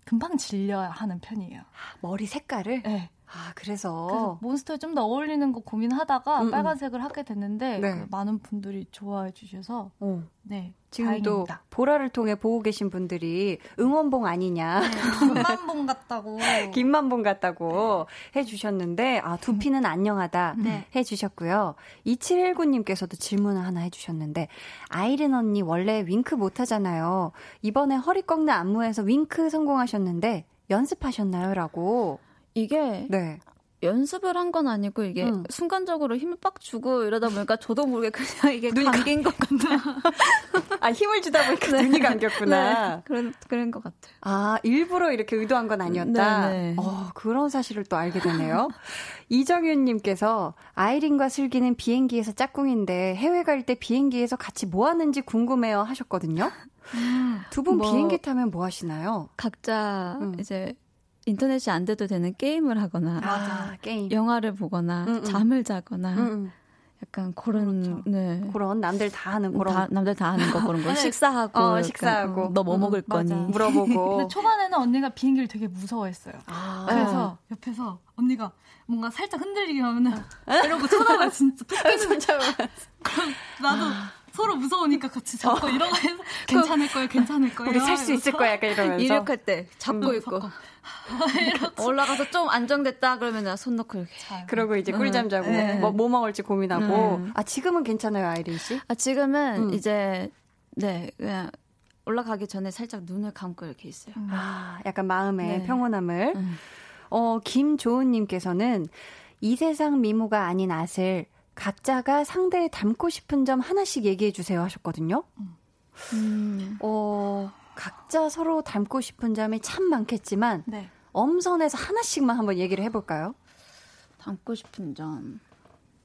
금방 질려야 하는 편이에요. 머리 색깔을? 네. 아, 그래서, 그래서 몬스터에 좀 더 어울리는 거 고민하다가 음, 음. 빨간색을 하게 됐는데 네. 그 많은 분들이 좋아해 주셔서 어. 네. 지금도 다행입니다. 보라를 통해 보고 계신 분들이 응원봉 아니냐. 네, 김만봉 같다고. 김만봉 같다고 해주셨는데, 아, 두피는 안녕하다 네. 해주셨고요. 2719님께서도 질문을 하나 해 주셨는데, 아이린 언니 원래 윙크 못 하잖아요. 이번에 허리 꺾는 안무에서 윙크 성공하셨는데, 연습하셨나요? 라고. 이게 네. 연습을 한 건 아니고 이게 응. 순간적으로 힘을 빡 주고 이러다 보니까 저도 모르게 그냥 이게 눈이 감긴 것 같아요. 아 힘을 주다 보니까 네. 눈이 감겼구나. 네. 그런 그런 것 같아요. 아 일부러 이렇게 의도한 건 아니었다. 네, 네. 어 그런 사실을 또 알게 되네요. 이정윤님께서 아이린과 슬기는 비행기에서 짝꿍인데 해외 갈 때 비행기에서 같이 뭐 하는지 궁금해요 하셨거든요. 음, 두분 뭐, 비행기 타면 뭐 하시나요? 각자 음. 이제 인터넷이 안 돼도 되는 게임을 하거나 아, 게임. 영화를 보거나 음, 음. 잠을 자거나 음, 약간 그런 그렇죠. 네. 그런 남들 다 하는 그런 다, 남들 다 하는 거 그런 거 식사하고 어, 식사하고 어, 너뭐 먹을 거니 물어보고 근데 초반에는 언니가 비행기를 되게 무서워했어요. 아. 그래서 옆에서 언니가 뭔가 살짝 흔들리게 하면은 이러고 쳐다봐 진짜 손잡아 그럼 나도 아. 서로 무서우니까 같이 잡고 어. 이러고 해서 괜찮을 거예요, 괜찮을 거예요. 우리 살 수 있을 거야, 약간 이러면서. 이륙할 때 잡고 음, 있고. 올라가서 좀 안정됐다 그러면 손 놓고 이렇게. 그러고 이제 꿀잠 자고 네. 뭐, 뭐 먹을지 고민하고. 음. 아 지금은 괜찮아요, 아이린 씨? 아 지금은 음. 이제 네 그냥 올라가기 전에 살짝 눈을 감고 이렇게 있어요. 음. 아 약간 마음의 네. 평온함을. 음. 어 김조은님께서는 이 세상 미모가 아닌 아슬 각자가 상대에 닮고 싶은 점 하나씩 얘기해 주세요 하셨거든요. 음. 어, 각자 서로 닮고 싶은 점이 참 많겠지만 네. 엄선해서 하나씩만 한번 얘기를 해볼까요? 닮고 싶은 점.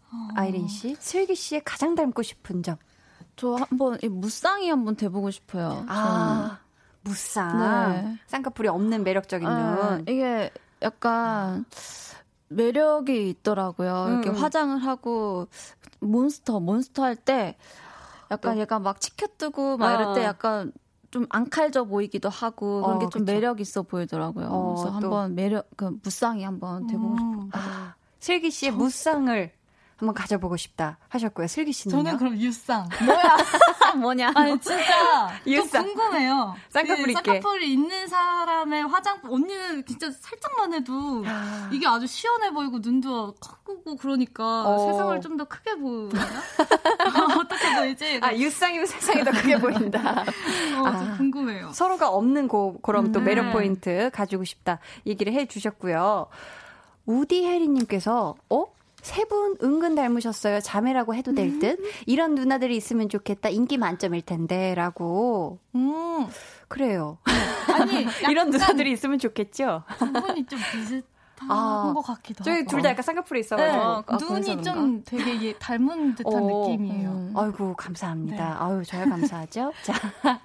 어... 아이린 씨, 슬기 씨의 가장 닮고 싶은 점. 저 한번 무쌍이 한번 돼보고 싶어요. 아, 무쌍. 네. 쌍꺼풀이 없는 매력적인 아, 눈. 이게 약간 매력이 있더라고요. 음. 이렇게 화장을 하고 몬스터 몬스터 할 때 약간 또. 얘가 막 치켜뜨고 막 아. 이럴 때 약간 좀 앙칼져 보이기도 하고 그런 어, 게좀 매력 있어 보이더라고요. 어, 그래서 한번 매력 그 무쌍이 한번 돼보고 음. 싶어요. 아, 슬기 씨의 저... 무쌍을 한번 가져보고 싶다 하셨고요. 슬기 씨는 저는 그럼 유쌍. 뭐야? 뭐냐? 아니 진짜 유쌍. 궁금해요. 쌍꺼풀 그 있게. 쌍꺼풀이 있는 사람의 화장품 언니는 진짜 살짝만 해도 아. 이게 아주 시원해 보이고 눈도 크고 그러니까 어. 세상을 좀 더 크게 보이나? 어떻게 보이지? 아 유쌍이면 세상이 더 크게 보인다. 어, 아. 궁금해요. 서로가 없는 고, 그럼 또 음. 매력 포인트 가지고 싶다 얘기를 해주셨고요. 우디 해리님께서 어? 세 분 은근 닮으셨어요. 자매라고 해도 될 듯. 음. 이런 누나들이 있으면 좋겠다. 인기 만점일 텐데. 라고. 음. 그래요. 아니, 이런 누나들이 있으면 좋겠죠? 두 분이 좀 비슷. 아, 것 같기도 저희 둘 다 약간 쌍꺼풀이 있어가지고 네, 아, 눈이 좀 되게 닮은 듯한 어, 느낌이에요. 음. 아이고 감사합니다. 네. 아유 저야 감사하죠. 자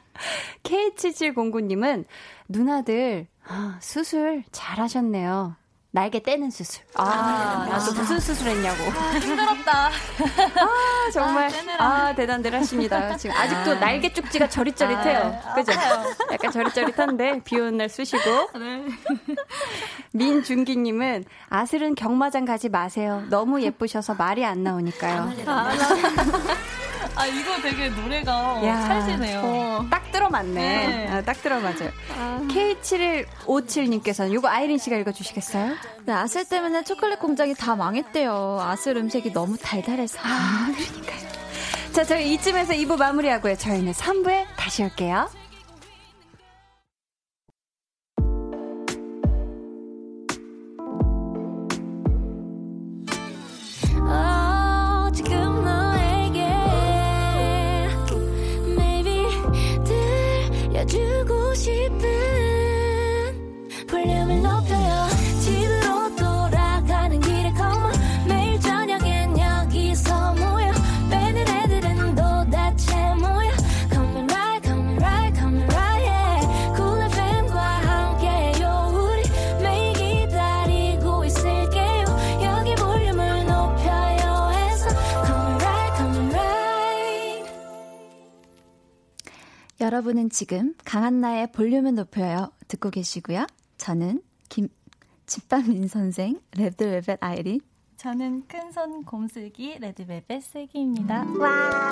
K7709님은 누나들 아, 수술 잘하셨네요. 날개 떼는 수술. 아, 아 나도 무슨 수술 했냐고. 아, 힘들었다. 아, 정말. 아, 아, 대단들 하십니다. 지금 아직도 아. 날개 쪽지가 저릿저릿해요. 아, 그죠? 약간 저릿저릿한데, 비 오는 날 쑤시고. 네. 민준기님은 아슬은 경마장 가지 마세요. 너무 예쁘셔서 말이 안 나오니까요. 아, 아, 이거 되게 노래가 야, 찰지네요. 어, 딱 들어맞네. 네. 아, 딱 들어맞아요. 아. K7157님께서는 이거 아이린 씨가 읽어주시겠어요? 네, 아슬 때문에 초콜릿 공장이 다 망했대요. 아슬 음색이 너무 달달해서. 아, 그러니까요. 자, 저희 이쯤에서 2부 마무리하고요. 저희는 3부에 다시 올게요. 주고 싶은 여러분은 지금 강한나의 볼륨을 높여요 듣고 계시고요. 저는 김 집밥민 선생, 레드벨벳 아이린. 저는 큰손 곰슬기 레드벨벳 슬기입니다. 와.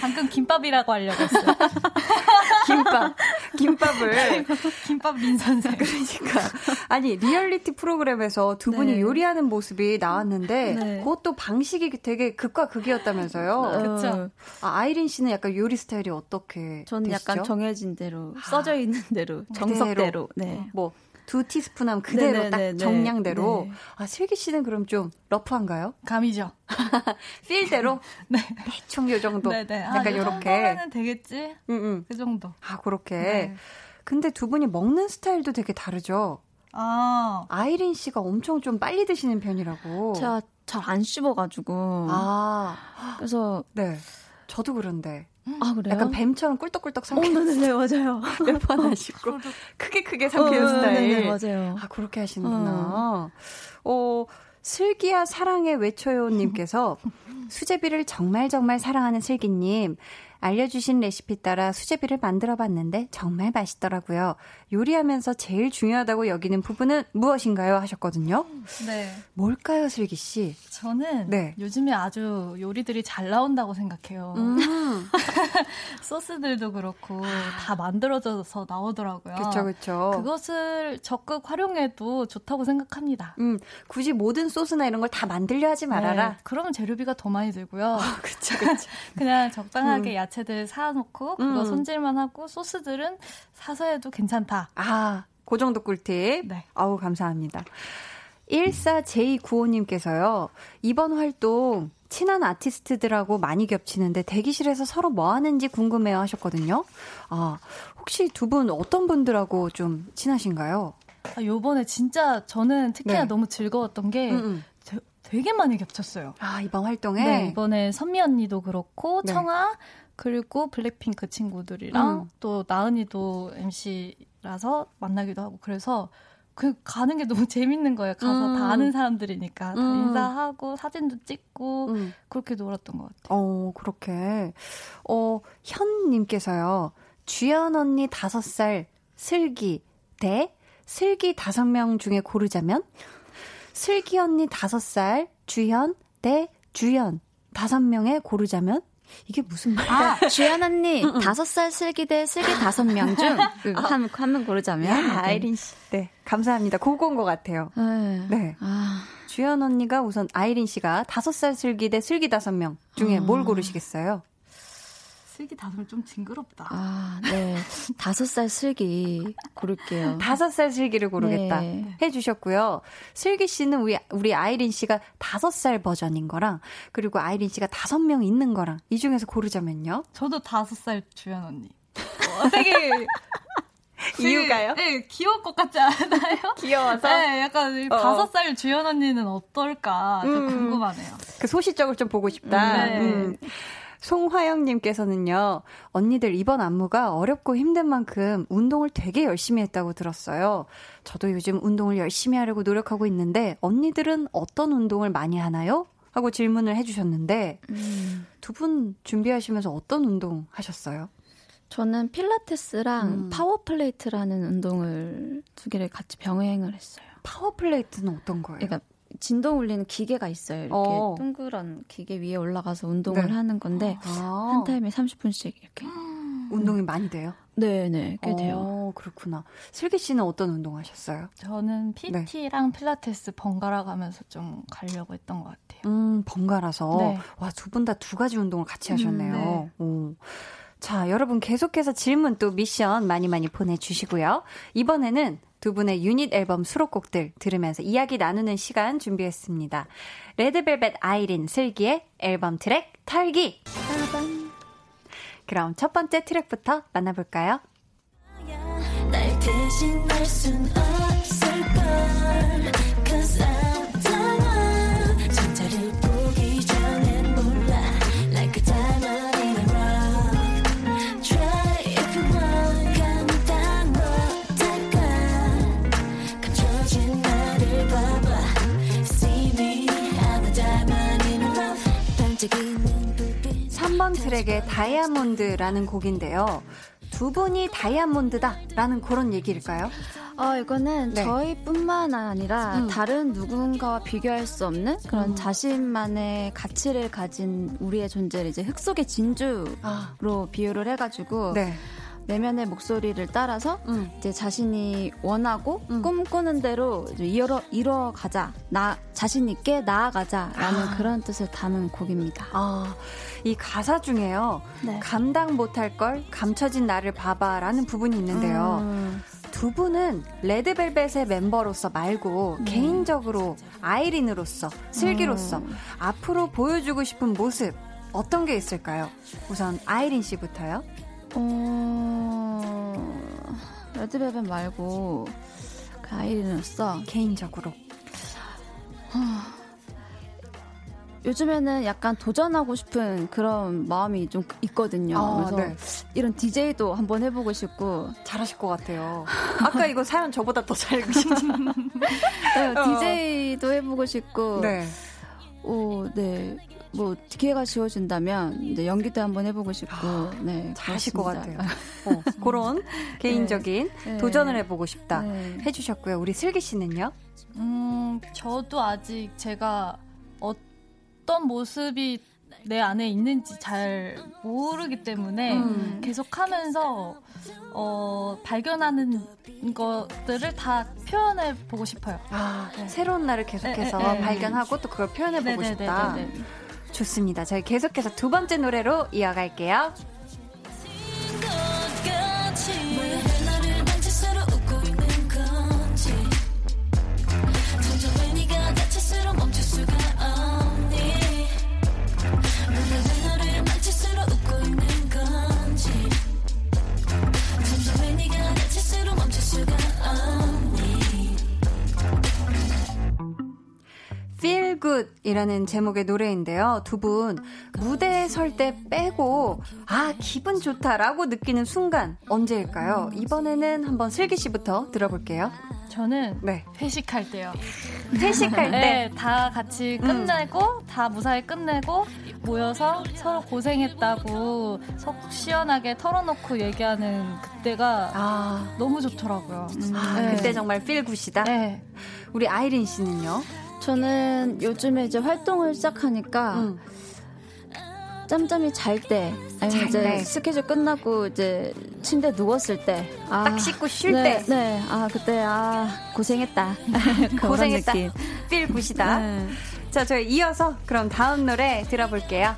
방금 김밥이라고 하려고 했어요. 김밥. 김밥을. 김밥 민 선생. 그러니까. 아니, 리얼리티 프로그램에서 두 분이 네. 요리하는 모습이 나왔는데, 네. 그것도 방식이 되게 극과 극이었다면서요. 어. 그쵸. 아, 아이린 씨는 약간 요리 스타일이 어떻게? 저는 되시죠? 약간 정해진 대로, 써져 있는 대로, 정석대로. 네. 뭐, 두 티스푼 하면 그대로 네네네네. 딱 네, 네, 네. 정량대로. 네. 아, 슬기 씨는 그럼 좀 러프한가요? 감이죠. 필대로? 네. 대충 요 정도. 네네. 약간 아, 요렇게. 하면 되겠지? 응, 응. 그 정도. 아, 그렇게. 네. 근데 두 분이 먹는 스타일도 되게 다르죠? 아. 아이린 씨가 엄청 좀 빨리 드시는 편이라고. 제가 잘 안 씹어가지고. 아. 그래서. 네. 저도 그런데. 아, 그래요? 약간 뱀처럼 꿀떡꿀떡 삼켜. 어, 네네, 맞아요. 몇 번 하시고. 크게 크게 삼키는 어, 스타일. 네네, 맞아요. 아, 그렇게 하시는구나. 어, 어 슬기야 사랑해 외쳐요 님께서 수제비를 정말 정말 사랑하는 슬기님. 알려주신 레시피 따라 수제비를 만들어 봤는데 정말 맛있더라고요. 요리하면서 제일 중요하다고 여기는 부분은 무엇인가요? 하셨거든요. 네. 뭘까요, 슬기 씨? 저는 네. 요즘에 아주 요리들이 잘 나온다고 생각해요. 음. 소스들도 그렇고 다 만들어져서 나오더라고요. 그렇죠, 그렇죠. 그것을 적극 활용해도 좋다고 생각합니다. 음, 굳이 모든 소스나 이런 걸 다 만들려 하지 말아라. 네, 그러면 재료비가 더 많이 들고요. 그렇죠, 그렇죠. 그냥 적당하게 음. 야채들 사놓고 그거 음. 손질만 하고 소스들은 사서 해도 괜찮다. 아, 그 정도 꿀팁. 네. 아우, 감사합니다. 14J95님께서요, 이번 활동 친한 아티스트들하고 많이 겹치는데 대기실에서 서로 뭐 하는지 궁금해요 하셨거든요. 아, 혹시 두 분 어떤 분들하고 좀 친하신가요? 아, 요번에 진짜 저는 특히나 네. 너무 즐거웠던 게 음음. 음. 되게 많이 겹쳤어요. 아, 이번 활동에? 네, 이번에 선미 언니도 그렇고, 네. 청아, 그리고 블랙핑크 친구들이랑 음. 또 나은이도 MC라서 만나기도 하고 그래서 그 가는 게 너무 재밌는 거예요. 가서 음. 다 아는 사람들이니까 다 음. 인사하고 사진도 찍고 음. 그렇게 놀았던 것 같아요. 어 그렇게 어 현님께서요 주연 언니 다섯 살 슬기 대 슬기 다섯 명 중에 고르자면 슬기 언니 다섯 살 주연 대 주연 다섯 명에 고르자면 이게 무슨 말이야? 아, 주연 언니, 다섯 살 슬기 대 슬기 다섯 명 중, 한, 한 명 고르자면. 야, 아이린 씨. 네, 감사합니다. 그거인 것 같아요. 네. 네. 아. 주연 언니가 우선 아이린 씨가 다섯 살 슬기 대 슬기 다섯 명 중에 아. 뭘 고르시겠어요? 슬기 다섯 좀 징그럽다. 아, 네. 다섯 살 슬기 고를게요. 다섯 살 슬기를 고르겠다. 네. 해주셨고요. 슬기 씨는 우리, 우리 아이린 씨가 다섯 살 버전인 거랑, 그리고 아이린 씨가 다섯 명 있는 거랑, 이 중에서 고르자면요? 저도 다섯 살 주연 언니. 어, 되게. 이유가요? 네, 귀여울 것 같지 않아요? 귀여워서? 네, 약간 어. 다섯 살 주연 언니는 어떨까 좀 음, 궁금하네요. 그 소시적을 좀 보고 싶다. 네. 음. 송화영님께서는요, 언니들 이번 안무가 어렵고 힘든 만큼 운동을 되게 열심히 했다고 들었어요. 저도 요즘 운동을 열심히 하려고 노력하고 있는데, 언니들은 어떤 운동을 많이 하나요? 하고 질문을 해주셨는데, 음. 두분 준비하시면서 어떤 운동 하셨어요? 저는 필라테스랑 음. 파워플레이트라는 운동을 두 개를 같이 병행을 했어요. 파워플레이트는 어떤 거예요? 그러니까 진동 울리는 기계가 있어요. 이렇게 어. 둥그런 기계 위에 올라가서 운동을 네. 하는 건데 아. 한 타임에 30분씩 이렇게 운동이 많이 돼요? 네, 네, 꽤 어, 돼요. 그렇구나. 슬기 씨는 어떤 운동 하셨어요? 저는 PT랑 네. 필라테스 번갈아 가면서 좀 가려고 했던 것 같아요. 음, 번갈아서. 네. 와, 두 분 다 두 가지 운동을 같이 하셨네요. 음, 네. 오. 자, 여러분 계속해서 질문 또 미션 많이 많이 보내주시고요. 이번에는 두 분의 유닛 앨범 수록곡들 들으면서 이야기 나누는 시간 준비했습니다. 레드벨벳 아이린 슬기의 앨범 트랙 털기. 그럼 첫 번째 트랙부터 만나볼까요? 날 대신할 순없 트랙의 다이아몬드라는 곡인데요. 두 분이 다이아몬드다 라는 그런 얘기일까요? 어, 이거는 네. 저희뿐만 아니라 음. 다른 누군가와 비교할 수 없는 그런 음. 자신만의 가치를 가진 우리의 존재를 이제 흙 속의 진주로 아. 비유를 해가지고 네. 내면의 목소리를 따라서 음. 이제 자신이 원하고 음. 꿈꾸는 대로 이뤄 이뤄 가자 나 자신 있게 나아가자라는 아. 그런 뜻을 담은 곡입니다. 아, 이 가사 중에요 네. 감당 못할 걸 감춰진 나를 봐봐라는 부분이 있는데요. 음. 두 분은 레드벨벳의 멤버로서 말고 네. 개인적으로 아이린으로서 슬기로서 음. 앞으로 보여주고 싶은 모습 어떤 게 있을까요? 우선 아이린 씨부터요. 어... 레드벨벳 말고 그 아이린으로서 개인적으로 요즘에는 약간 도전하고 싶은 그런 마음이 좀 있거든요. 아, 그래서 네. 이런 DJ도 한번 해보고 싶고 잘하실 것 같아요. 아까 이거 사연 저보다 더 잘 읽으시죠? 네, DJ도 해보고 싶고, 네. 오, 네. 뭐 기회가 지어진다면 이제 연기도 한번 해보고 싶고 아, 네 잘하실 것 같아요. 어, 그런 네. 개인적인 네. 도전을 해보고 싶다 네. 해주셨고요. 우리 슬기 씨는요? 음 저도 아직 제가 어떤 모습이 내 안에 있는지 잘 모르기 때문에 음. 계속 하면서 어, 발견하는 것들을 다 표현해 보고 싶어요. 아, 네. 새로운 나를 계속해서 네, 네, 발견하고 또 그걸 표현해 보고 싶다. 좋습니다. 저희 계속해서 두 번째 노래로 이어갈게요. Feel Good이라는 제목의 노래인데요. 두 분 무대에 설 때 빼고 아 기분 좋다라고 느끼는 순간 언제일까요? 이번에는 한번 슬기 씨부터 들어볼게요. 저는 네. 회식할 때요. 회식할 때? 네, 다 같이 끝내고 음. 다 무사히 끝내고 모여서 서로 고생했다고 속 시원하게 털어놓고 얘기하는 그때가 아. 너무 좋더라고요. 음. 아, 네. 그때 정말 필 굿이다. 네. 우리 아이린 씨는요? 저는 요즘에 이제 활동을 시작하니까 음. 짬짬이 잘 때, 아니면 이제 때. 스케줄 끝나고 이제 침대 누웠을 때, 아, 딱 씻고 쉴 네, 때, 네, 아 그때 아 고생했다, 고생했다, 필 굿이다. 네. 자, 저희 이어서 그럼 다음 노래 들어볼게요.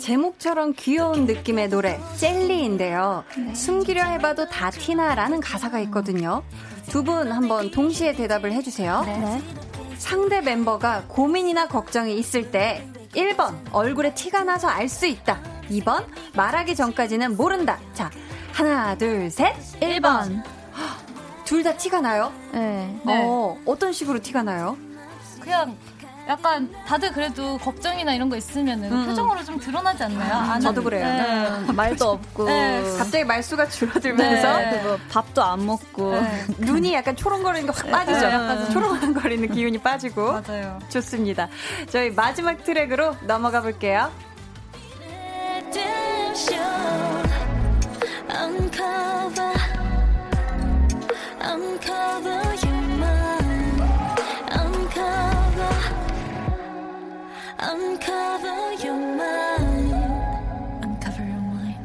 제목처럼 귀여운 느낌의 노래 젤리인데요. 네. 숨기려 해봐도 다 티나라는 가사가 있거든요. 두 분 한번 동시에 대답을 해주세요. 네. 상대 멤버가 고민이나 걱정이 있을 때 1번 얼굴에 티가 나서 알 수 있다. 2번 말하기 전까지는 모른다. 자 하나 둘 셋. 1번. 둘다 티가 나요? 네. 어, 어떤 식으로 티가 나요? 그냥 약간 다들 그래도 걱정이나 이런 거 있으면은 음. 표정으로 좀 드러나지 않나요? 아, 저도 그래요. 네. 말도 없고 네. 갑자기 말수가 줄어들면서 네. 그 밥도 안 먹고 네. 눈이 약간 초롱거리는 게 확 빠지죠. 네, 약간 초롱거리는 기운이 빠지고 맞아요. 좋습니다. 저희 마지막 트랙으로 넘어가 볼게요. Uncover, uncover Uncover your mind. Uncover your mind.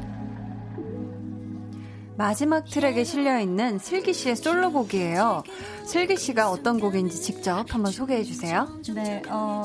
마지막 트랙에 실려 있는 슬기 씨의 솔로곡이에요. 슬기 씨가 어떤 곡인지 직접 한번 소개해 주세요. 네, 어,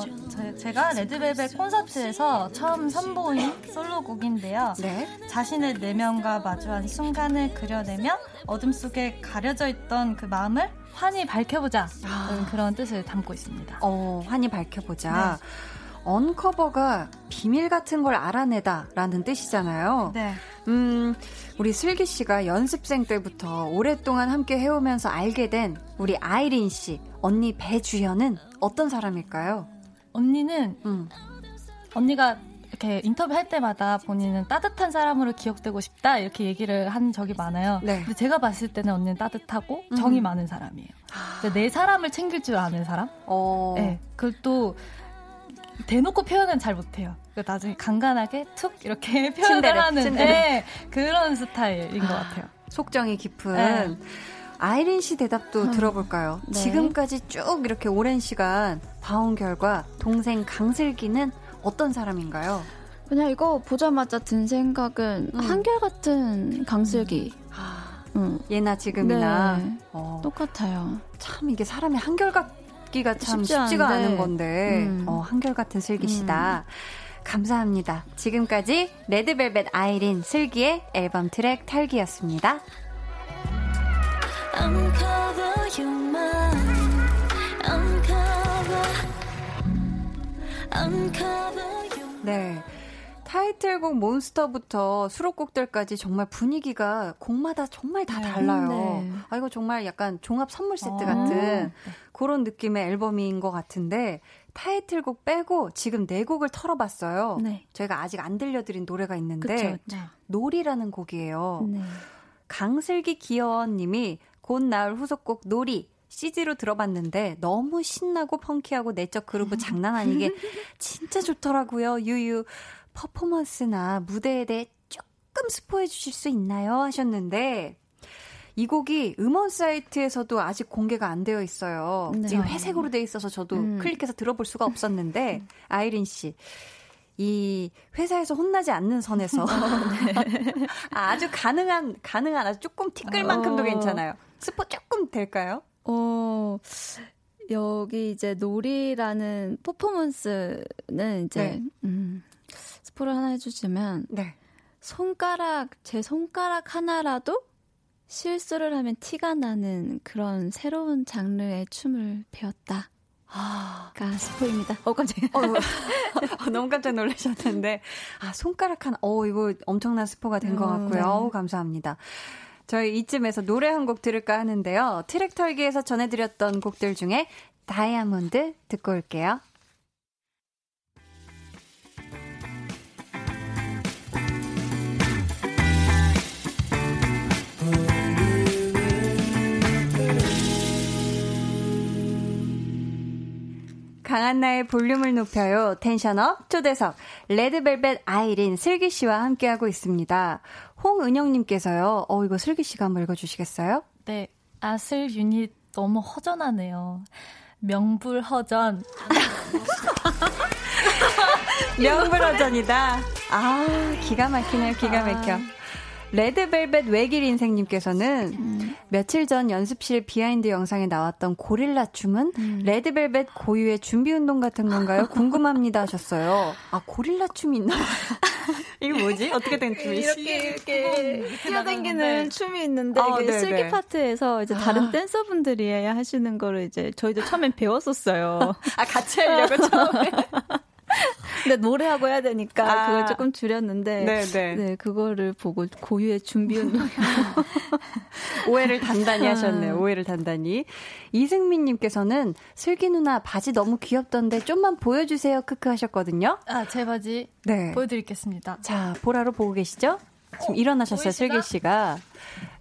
제, 가 레드벨벳 콘서트에서 처음 선보인 솔로곡인데요. 네. 자신의 내면과 마주한 순간을 그려내며 어둠 속에 가려져 있던 그 마음을 환히 밝혀보자. 아. 그런 뜻을 담고 있습니다. 어, 환히 밝혀보자. 네. 언커버가 비밀 같은 걸 알아내다라는 뜻이잖아요. 네. 음, 우리 슬기 씨가 연습생 때부터 오랫동안 함께 해오면서 알게 된 우리 아이린 씨, 언니 배주현은 어떤 사람일까요? 언니는, 음. 언니가 이렇게 인터뷰 할 때마다 본인은 따뜻한 사람으로 기억되고 싶다 이렇게 얘기를 한 적이 많아요. 네. 근데 제가 봤을 때는 언니는 따뜻하고 음. 정이 음. 많은 사람이에요. 아. 내 사람을 챙길 줄 아는 사람. 어. 네. 그걸 또 대놓고 표현은 잘 못해요. 나중에 간간하게 툭 이렇게 표현을 하는 네, 그런 스타일인 것 같아요. 속정이 깊은. 네. 아이린 씨 대답도 음. 들어볼까요? 네. 지금까지 쭉 이렇게 오랜 시간 봐온 결과 동생 강슬기는 어떤 사람인가요? 그냥 이거 보자마자 든 생각은 음. 한결같은 강슬기. 음. 아, 음. 예나 지금이나 네. 어. 똑같아요. 참 이게 사람이 한결같 기가 참 쉽지 쉽지가 않은데. 않은 건데 음. 어, 한결같은 슬기시다. 음. 감사합니다. 지금까지 레드벨벳 아이린 슬기의 앨범 트랙 탈기였습니다. 네. 타이틀곡 몬스터부터 수록곡들까지 정말 분위기가 곡마다 정말 다 네. 달라요. 네. 아, 이거 정말 약간 종합 선물 세트 아. 같은 그런 느낌의 앨범인 것 같은데 타이틀곡 빼고 지금 네 곡을 털어봤어요. 네. 저희가 아직 안 들려드린 노래가 있는데 그쵸, 그쵸. 놀이라는 곡이에요. 네. 강슬기 기어원님이 곧 나올 후속곡 놀이 CG로 들어봤는데 너무 신나고 펑키하고 내적 그루브 장난 아니게 진짜 좋더라고요. 유유 퍼포먼스나 무대에 대해 조금 스포해 주실 수 있나요? 하셨는데 이 곡이 음원 사이트에서도 아직 공개가 안 되어 있어요. 네. 지금 회색으로 돼 있어서 저도 음. 클릭해서 들어볼 수가 없었는데 아이린 씨. 이 회사에서 혼나지 않는 선에서 네. 아주 가능한 가능한 아주 조금 티끌만큼도 어. 괜찮아요. 스포 조금 될까요? 어, 여기 이제 놀이라는 퍼포먼스는 이제, 네. 음, 스포를 하나 해주시면, 네. 손가락, 제 손가락 하나라도 실수를 하면 티가 나는 그런 새로운 장르의 춤을 배웠다. 아, 가 스포입니다. 어, 깜짝이야. 어, 어, 너무 깜짝 놀라셨는데. 아, 손가락 하나, 어, 이거 엄청난 스포가 된것 음, 같고요. 네. 어우, 감사합니다. 저희 이쯤에서 노래 한 곡 들을까 하는데요. 트랙 털기에서 전해드렸던 곡들 중에 다이아몬드 듣고 올게요. 강한나의 볼륨을 높여요. tension up 초대석 레드벨벳 아이린 슬기 씨와 함께하고 있습니다. 홍은영님께서요. 어 이거 슬기 씨가 한번 읽어주시겠어요? 네, 아슬 유닛 너무 허전하네요. 명불허전. 명불허전이다. 아 기가 막히네요. 기가 막혀. 아. 레드벨벳 외길 인생님께서는 음. 며칠 전 연습실 behind 영상에 나왔던 고릴라 춤은 음. 레드벨벳 고유의 준비 운동 같은 건가요? 궁금합니다 하셨어요. 아 고릴라 춤이 있나 봐요. 이게 뭐지? 어떻게 된 춤이? 이렇게 이렇게 뛰어다니는 춤이 있는데 아, 이게 슬기 파트에서 이제 다른 아. 댄서분들이 하시는 거를 이제 저희도 처음엔 배웠었어요. 아 같이 하려고 처음에. 근데 노래하고 해야 되니까 아. 그걸 조금 줄였는데 네네. 네. 네 그거를 보고 고유의 준비 운동 오해를 단단히 하셨네요. 아. 오해를 단단히. 이승민 님께서는 슬기 누나 바지 너무 귀엽던데 좀만 보여 주세요. 크크 하셨거든요. 아, 제 바지 네. 보여 드리겠습니다. 자, 보라로 보고 계시죠? 지금 어, 일어나셨어요, 슬기 씨가.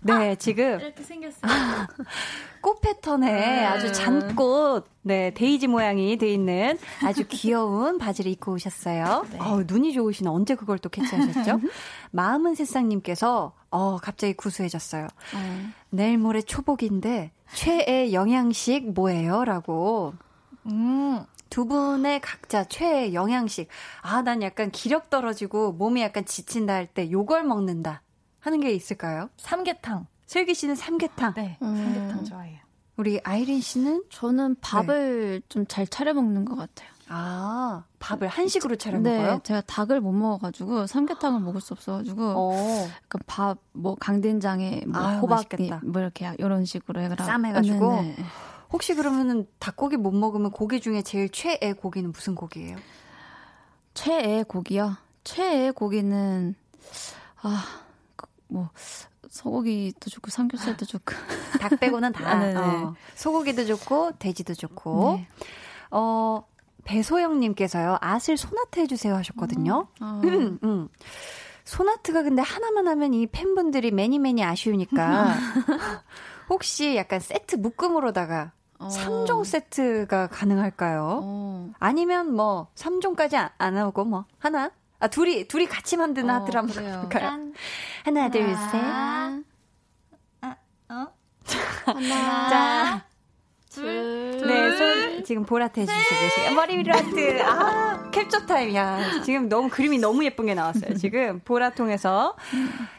네, 아, 지금. 이렇게 생겼어요. 꽃 패턴의 아. 아주 잔꽃, 네, 데이지 모양이 돼 있는 아주 귀여운 바지를 입고 오셨어요. 네. 어, 눈이 좋으시나 언제 그걸 또 캐치하셨죠? 마음은 새싹님께서, 어, 갑자기 구수해졌어요. 네. 내일 모레 초복인데, 최애 영양식 뭐예요? 라고. 음. 두 분의 각자 최애 영양식. 아, 난 약간 기력 떨어지고 몸이 약간 지친다 할 때 요걸 먹는다. 하는 게 있을까요? 삼계탕. 슬기 씨는 삼계탕. 네, 음. 삼계탕 좋아해요. 우리 아이린 씨는 저는 밥을 네. 좀잘 차려 먹는 것 같아요. 아, 밥을 한식으로 차려 네, 먹어요? 제가 닭을 못 먹어가지고 삼계탕을 먹을 수 없어가지고 어. 약간 밥, 뭐 강된장에 뭐 아유, 호박, 뭐 이렇게 이런 식으로 해가 쌈해가지고. 네, 네. 혹시 그러면은 닭고기 못 먹으면 고기 중에 제일 최애 고기는 무슨 고기예요? 최애 고기요? 최애 고기는 아 뭐 소고기도 좋고 삼겹살도 좋고 닭 빼고는 다 아, 네, 네. 어, 소고기도 좋고 돼지도 좋고 네. 어 배소영님께서요 아슬 소나트 해주세요 하셨거든요. 음, 어. 음, 음. 소나트가 근데 하나만 하면 이 팬분들이 매니 매니 아쉬우니까 혹시 약간 세트 묶음으로다가 어. 3종 세트가 가능할까요? 어. 아니면 뭐 3종까지 안, 안 하고 뭐 하나? 아 둘이 둘이 같이 만드는 어, 하트 한번 볼까요? 하나 둘 셋. 아, 어? 하나. 자. 둘, 네, 손 지금 보라트 해주시고 계시고 머리 위로 하트. 아, 캡처 타임. 야, 지금 너무 그림이 너무 예쁜 게 나왔어요. 지금 보라 통해서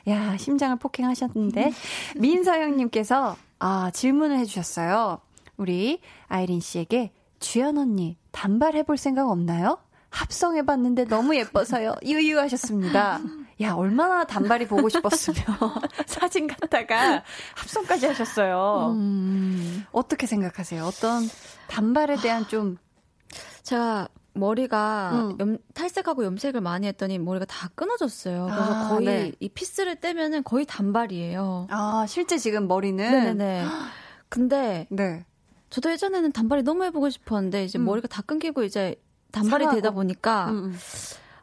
야 심장을 폭행하셨는데 민서영님께서 아 질문을 해주셨어요. 우리 아이린 씨에게 주연 언니 단발 해 볼 생각 없나요? 합성해 봤는데 너무 예뻐서요. 유유하셨습니다. 야, 얼마나 단발이 보고 싶었으면 사진 갖다가 합성까지 하셨어요. 음. 어떻게 생각하세요? 어떤 단발에 대한 좀. 제가 머리가 음. 염, 탈색하고 염색을 많이 했더니 머리가 다 끊어졌어요. 그래서 아, 거의 네. 이 피스를 떼면은 거의 단발이에요. 아, 실제 지금 머리는? 네네네. 근데. 네. 저도 예전에는 단발이 너무 해보고 싶었는데 이제 음. 머리가 다 끊기고 이제 단발이. 되다 보니까 음, 음.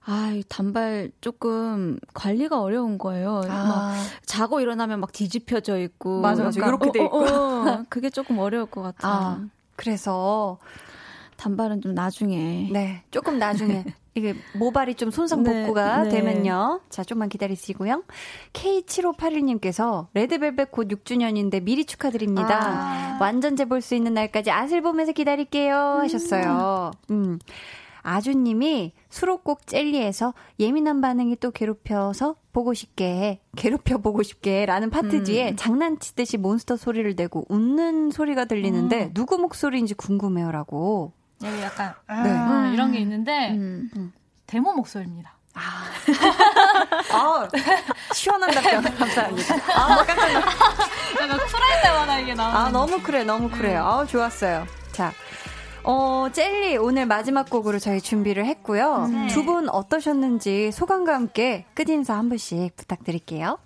아, 이 단발 조금 관리가 어려운 거예요. 아. 막 자고 일어나면 막 뒤집혀져 있고. 맞아, 맞아. 이렇게 돼 있고. 어, 어, 어. 그게 조금 어려울 것 같아요. 아, 그래서 단발은 좀 나중에. 네, 조금 나중에. 이게 모발이 좀 손상 네, 복구가 네, 네. 되면요. 자, 좀만 기다리시고요. K7581님께서 레드벨벳 곧 6주년인데 미리 축하드립니다. 아. 완전 재볼 수 있는 날까지 아슬 보면서 기다릴게요. 하셨어요. 음. 아주님이 수록곡 젤리에서 예민한 반응이 또 괴롭혀서 보고 싶게 괴롭혀 보고 싶게 라는 파트 음. 뒤에 장난치듯이 몬스터 소리를 내고 웃는 소리가 들리는데 음. 누구 목소리인지 궁금해요라고. 여기 약간 네. 음, 이런 게 있는데 음. 음. 데모 목소리입니다. 아. 아, 시원한 답변 감사합니다. 아, 뭐 깜짝 놀 약간 쿨할 때마다 이게 나오는. 아, 너무 쿨해, 너무 쿨해요. 아, 좋았어요. 자, 어, 젤리 오늘 마지막 곡으로 저희 준비를 했고요. 네. 두분 어떠셨는지 소감과 함께 끝인사 한 분씩 부탁드릴게요.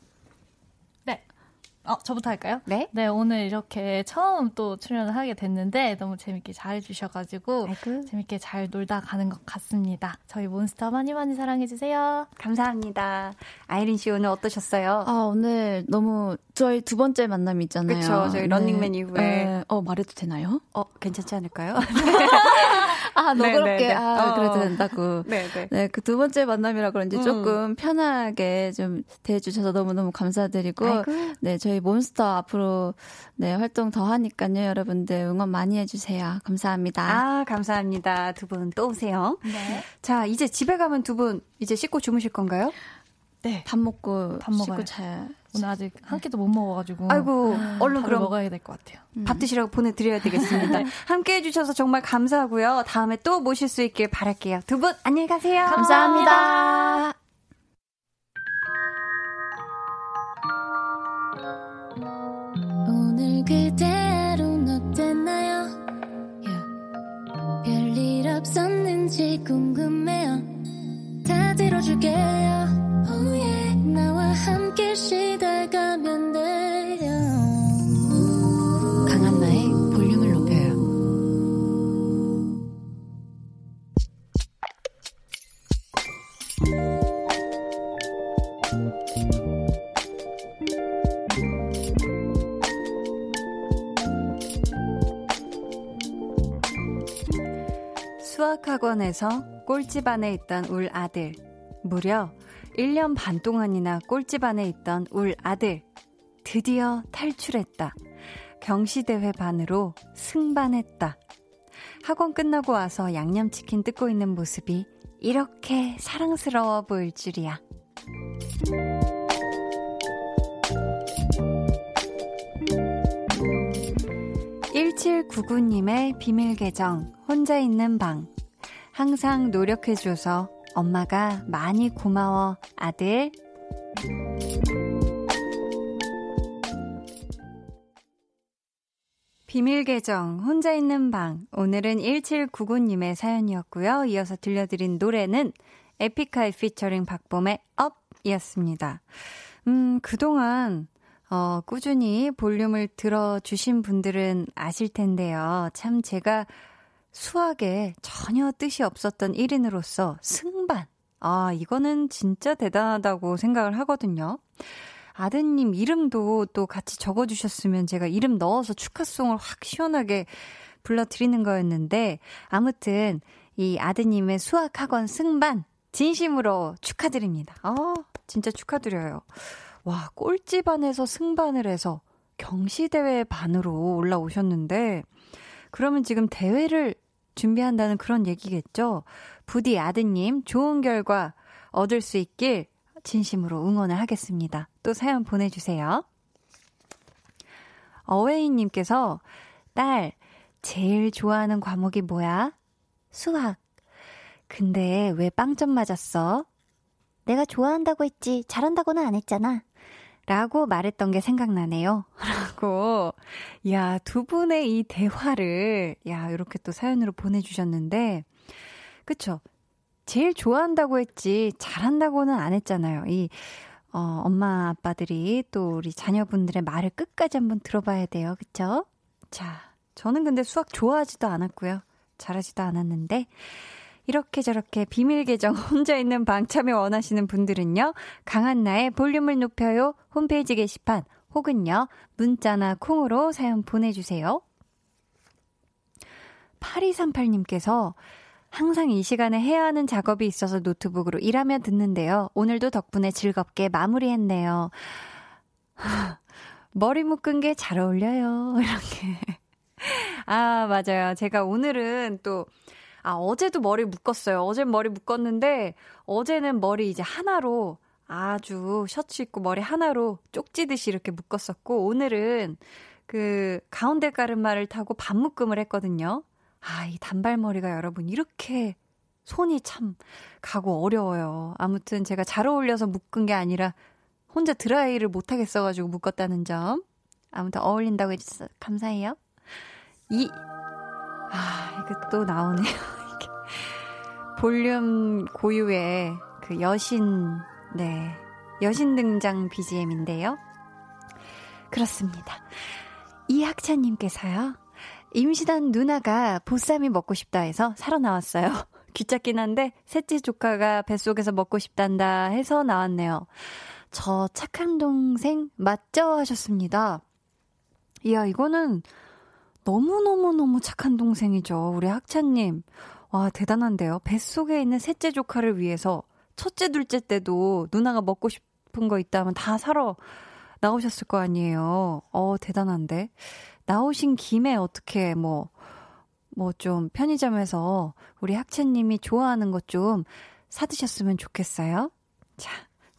어, 저부터 할까요? 네. 네, 오늘 이렇게 처음 또 출연을 하게 됐는데 너무 재밌게 잘해주셔가지고 아이고. 재밌게 잘 놀다 가는 것 같습니다. 저희 몬스터 많이 많이 사랑해주세요. 감사합니다. 아이린 씨 오늘 어떠셨어요? 아, 오늘 너무 저희 두 번째 만남 있잖아요. 그렇죠. 저희 네. 런닝맨 이후에. 네. 어, 말해도 되나요? 어, 괜찮지 않을까요? 아, 너그럽게. 네, 네, 네. 아, 어. 그래도 된다고. 네, 네. 네, 그 두 번째 만남이라 그런지 음. 조금 편하게 좀 대해주셔서 너무너무 감사드리고. 아이고. 네, 저희 몬스터 앞으로 네, 활동 더 하니까요. 여러분들 응원 많이 해주세요. 감사합니다. 아, 감사합니다. 두 분 또 오세요. 네. 자, 이제 집에 가면 두 분 이제 씻고 주무실 건가요? 네. 밥 먹고 밥 먹고 자. 오늘 아직 한 끼도 못 먹어가지고. 아이고, 음, 얼른 그럼 먹어야 될 것 같아요. 음. 밥 드시라고 보내드려야 되겠습니다. 함께 해 주셔서 정말 감사하고요. 다음에 또 모실 수 있길 바랄게요. 두 분 안녕히 가세요. 감사합니다. 오늘 그대로는 어땠나요? Yeah. 별일 없었는지 궁금해요. 다 들어줄게요. Oh yeah. 함께 쉬다가면 돼요. 강한나의 볼륨을 높여요. 수학학원에서 꼴찌 반에 있던 울 아들. 무려 1년 반 동안이나 꼴찌 반에 있던 울 아들. 드디어 탈출했다. 경시대회 반으로 승반했다. 학원 끝나고 와서 양념치킨 뜯고 있는 모습이 이렇게 사랑스러워 보일 줄이야. 1799님의 비밀 계정, 혼자 있는 방. 항상 노력해줘서 엄마가 많이 고마워, 아들. 비밀 계정, 혼자 있는 방. 오늘은 1799님의 사연이었고요. 이어서 들려드린 노래는 에픽하이 피처링 박봄의 Up 이었습니다. 음, 그동안 어, 꾸준히 볼륨을 들어주신 분들은 아실 텐데요. 참 제가 수학에 전혀 뜻이 없었던 1인으로서 승반. 아, 이거는 진짜 대단하다고 생각을 하거든요. 아드님 이름도 또 같이 적어주셨으면 제가 이름 넣어서 축하송을 확 시원하게 불러드리는 거였는데, 아무튼 이 아드님의 수학학원 승반 진심으로 축하드립니다. 아, 진짜 축하드려요. 와, 꼴찌반에서 승반을 해서 경시대회 반으로 올라오셨는데, 그러면 지금 대회를 준비한다는 그런 얘기겠죠? 부디 아드님 좋은 결과 얻을 수 있길 진심으로 응원을 하겠습니다. 또 사연 보내주세요. 어웨이님께서 딸, 제일 좋아하는 과목이 뭐야? 수학. 근데 왜 빵점 맞았어? 내가 좋아한다고 했지, 잘한다고는 안 했잖아. 라고 말했던 게 생각나네요. 라고, 야, 두 분의 이 대화를, 야, 이렇게 또 사연으로 보내주셨는데, 그쵸. 제일 좋아한다고 했지, 잘한다고는 안 했잖아요. 이, 어, 엄마, 아빠들이 또 우리 자녀분들의 말을 끝까지 한번 들어봐야 돼요. 그쵸? 자, 저는 근데 수학 좋아하지도 않았고요. 잘하지도 않았는데, 이렇게 저렇게 비밀 계정 혼자 있는 방 참여 원하시는 분들은요. 강한나의 볼륨을 높여요 홈페이지 게시판 혹은요. 문자나 콩으로 사연 보내주세요. 8238님께서 항상 이 시간에 해야 하는 작업이 있어서 노트북으로 일하며 듣는데요. 오늘도 덕분에 즐겁게 마무리했네요. 머리 묶은 게 잘 어울려요. 이렇게. 아, 맞아요. 제가 오늘은 또 아, 어제도 머리 묶었어요. 어제 머리 묶었는데, 어제는 머리 이제 하나로 아주 셔츠 입고 머리 하나로 쪽지듯이 이렇게 묶었었고, 오늘은 그 가운데 가르마를 타고 반묶음을 했거든요. 아, 이 단발머리가 여러분 이렇게 손이 참 가고 어려워요. 아무튼 제가 잘 어울려서 묶은 게 아니라 혼자 드라이를 못 하겠어가지고 묶었다는 점. 아무튼 어울린다고 해주셔서 감사해요. 이, 아, 이거 또 나오네요. 볼륨 고유의 그 여신, 네. 여신 등장 BGM인데요. 그렇습니다. 이학찬님께서요. 임신한 누나가 보쌈이 먹고 싶다 해서 사러 나왔어요. 귀찮긴 한데 셋째 조카가 뱃속에서 먹고 싶단다 해서 나왔네요. 저 착한 동생 맞죠? 하셨습니다. 이야, 이거는 너무너무너무 착한 동생이죠. 우리 학찬님. 와, 대단한데요. 뱃속에 있는 셋째 조카를 위해서 첫째, 둘째 때도 누나가 먹고 싶은 거 있다면 다 사러 나오셨을 거 아니에요. 어, 대단한데. 나오신 김에 어떻게 뭐, 뭐 좀 편의점에서 우리 학채님이 좋아하는 것 좀 사드셨으면 좋겠어요. 자,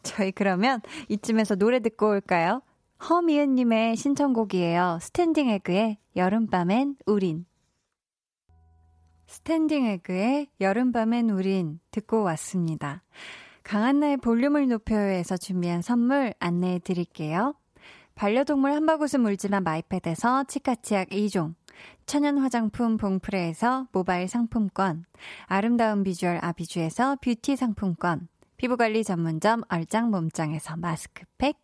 저희 그러면 이쯤에서 노래 듣고 올까요? 허미은님의 신청곡이에요. 스탠딩 에그의 여름밤엔 우린. 스탠딩 에그의 여름밤엔 우린 듣고 왔습니다. 강한나의 볼륨을 높여요에서 준비한 선물 안내해 드릴게요. 반려동물 한바구스 물지만 마이패드에서 치카치약 2종, 천연 화장품 봉프레에서 모바일 상품권, 아름다운 비주얼 아비주에서 뷰티 상품권, 피부관리 전문점 얼짱 몸짱에서 마스크팩,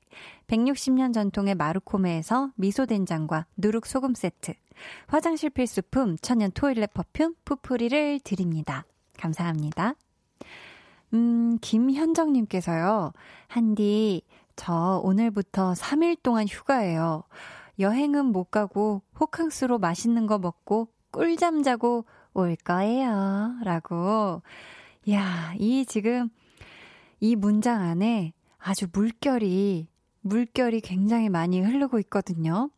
160년 전통의 마루코메에서 미소된장과 누룩소금 세트, 화장실 필수품 천연 toilet perfume 푸푸리를 드립니다. 감사합니다. 음, 김현정님께서요, 한디, 저 오늘부터 3일 동안 휴가예요. 여행은 못 가고 호캉스로 맛있는 거 먹고 꿀잠 자고 올 거예요. 라고. 야, 이 지금 이 문장 안에 아주 물결이, 물결이 굉장히 많이 흐르고 있거든요.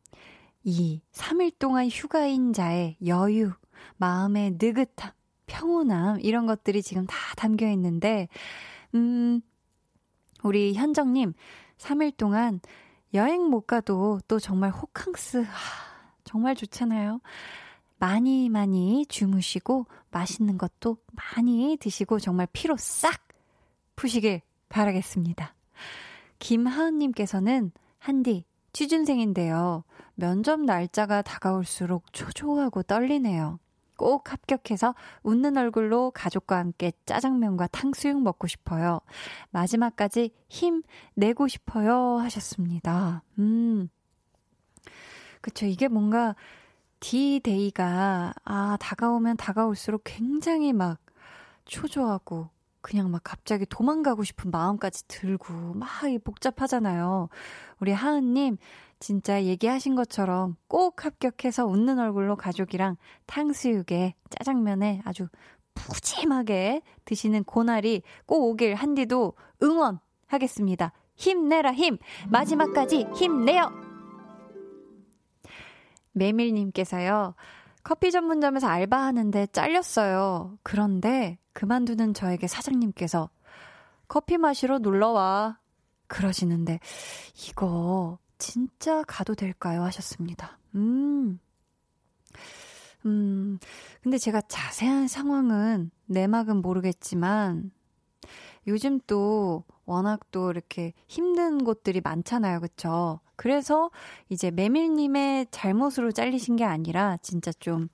이 3일 동안 휴가인 자의 여유, 마음의 느긋함, 평온함, 이런 것들이 지금 다 담겨 있는데, 음, 우리 현정님, 3일 동안 여행 못 가도 또 정말 호캉스, 하, 정말 좋잖아요. 많이 많이 주무시고, 맛있는 것도 많이 드시고, 정말 피로 싹 푸시길 바라겠습니다. 김하은님께서는 한디, 취준생인데요. 면접 날짜가 다가올수록 초조하고 떨리네요. 꼭 합격해서 웃는 얼굴로 가족과 함께 짜장면과 탕수육 먹고 싶어요. 마지막까지 힘 내고 싶어요. 하셨습니다. 음. 그쵸. 이게 뭔가 D-Day가, 아, 다가오면 다가올수록 굉장히 막 초조하고, 그냥 막 갑자기 도망가고 싶은 마음까지 들고, 막 복잡하잖아요. 우리 하은님, 진짜 얘기하신 것처럼 꼭 합격해서 웃는 얼굴로 가족이랑 탕수육에 짜장면에 아주 푸짐하게 드시는 고날이 꼭 오길 한디도 응원하겠습니다. 힘내라 힘! 마지막까지 힘내요! 메밀님께서요. 커피 전문점에서 알바하는데 잘렸어요. 그런데 그만두는 저에게 사장님께서 커피 마시러 놀러 와. 그러시는데, 이거 진짜 가도 될까요? 하셨습니다. 음. 음, 근데 제가 자세한 상황은 내막은 모르겠지만, 요즘 또 워낙 또 이렇게 힘든 곳들이 많잖아요. 그쵸? 그래서 이제 메밀님의 잘못으로 잘리신 게 아니라 진짜 좀,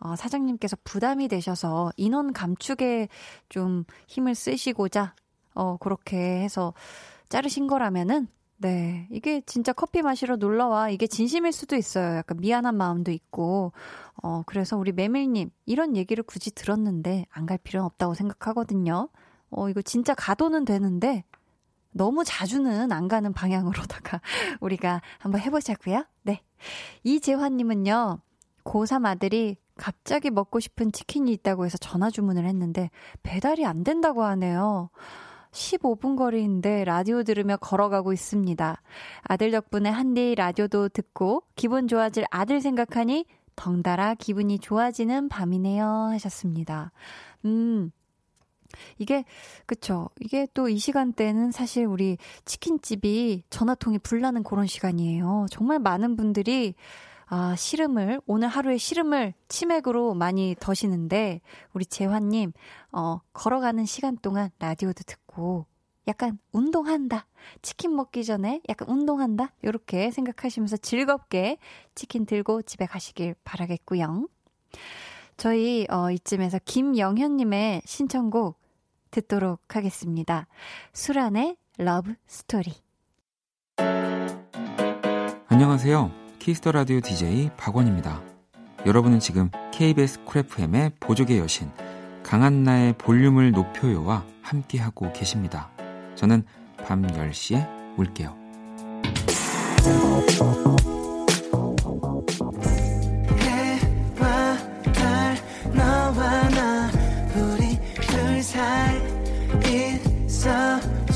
어, 사장님께서 부담이 되셔서 인원 감축에 좀 힘을 쓰시고자, 어, 그렇게 해서 자르신 거라면은 네. 이게 진짜 커피 마시러 놀러와. 이게 진심일 수도 있어요. 약간 미안한 마음도 있고. 어, 그래서 우리 메밀님, 이런 얘기를 굳이 들었는데 안 갈 필요는 없다고 생각하거든요. 어, 이거 진짜 가도는 되는데 너무 자주는 안 가는 방향으로다가 우리가 한번 해보자고요. 네. 이재환님은요, 고3 아들이 갑자기 먹고 싶은 치킨이 있다고 해서 전화 주문을 했는데 배달이 안 된다고 하네요. 15분 거리인데 라디오 들으며 걸어가고 있습니다. 아들 덕분에 한디 라디오도 듣고 기분 좋아질 아들 생각하니 덩달아 기분이 좋아지는 밤이네요 하셨습니다. 음. 이게 그쵸 이게 또 이 시간대는 사실 우리 치킨집이 전화통이 불나는 그런 시간이에요. 정말 많은 분들이 아, 시름을, 오늘 하루의 시름을 치맥으로 많이 더시는데, 우리 재환님, 어, 걸어가는 시간 동안 라디오도 듣고, 약간 운동한다. 치킨 먹기 전에 약간 운동한다. 이렇게 생각하시면서 즐겁게 치킨 들고 집에 가시길 바라겠고요. 저희, 어, 이쯤에서 김영현님의 신청곡 듣도록 하겠습니다. 수란의 Love Story. 안녕하세요. Kiss the Radio DJ 박원입니다. 여러분은 지금 KBS Cool FM의 보조개 여신 강한나의 볼륨을 높여요와 함께하고 계십니다. 저는 밤 10시에 올게요.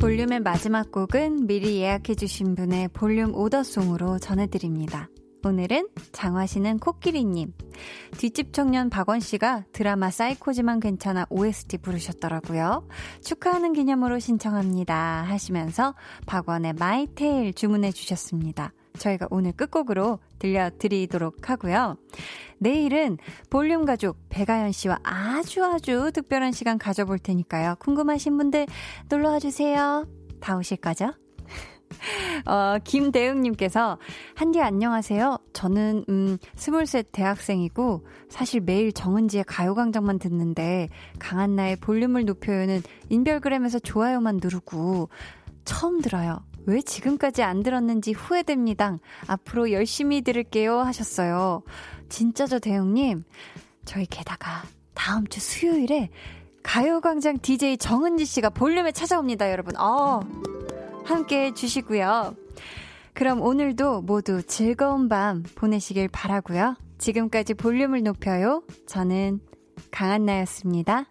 볼륨의 마지막 곡은 미리 예약해주신 분의 볼륨 오더송으로 전해드립니다. 오늘은 장화시는 코끼리님. 뒷집 청년 박원 씨가 드라마 사이코지만 괜찮아 OST 부르셨더라고요. 축하하는 기념으로 신청합니다. 하시면서 박원의 마이테일 주문해 주셨습니다. 저희가 오늘 끝곡으로 들려드리도록 하고요. 내일은 볼륨 가족 배가연 씨와 아주 아주 특별한 시간 가져볼 테니까요. 궁금하신 분들 놀러 와 주세요. 다 오실 거죠? 어, 김대웅님께서, 한디 안녕하세요. 저는, 음, 스물셋 대학생이고, 사실 매일 정은지의 가요광장만 듣는데, 강한나의 볼륨을 높여요는 인별그램에서 좋아요만 누르고, 처음 들어요. 왜 지금까지 안 들었는지 후회됩니다. 앞으로 열심히 들을게요. 하셨어요. 진짜 저 대웅님, 저희 게다가 다음 주 수요일에 가요광장 DJ 정은지 씨가 볼륨에 찾아옵니다, 여러분. 어, 함께 해주시고요. 그럼 오늘도 모두 즐거운 밤 보내시길 바라고요. 지금까지 볼륨을 높여요. 저는 강한나였습니다.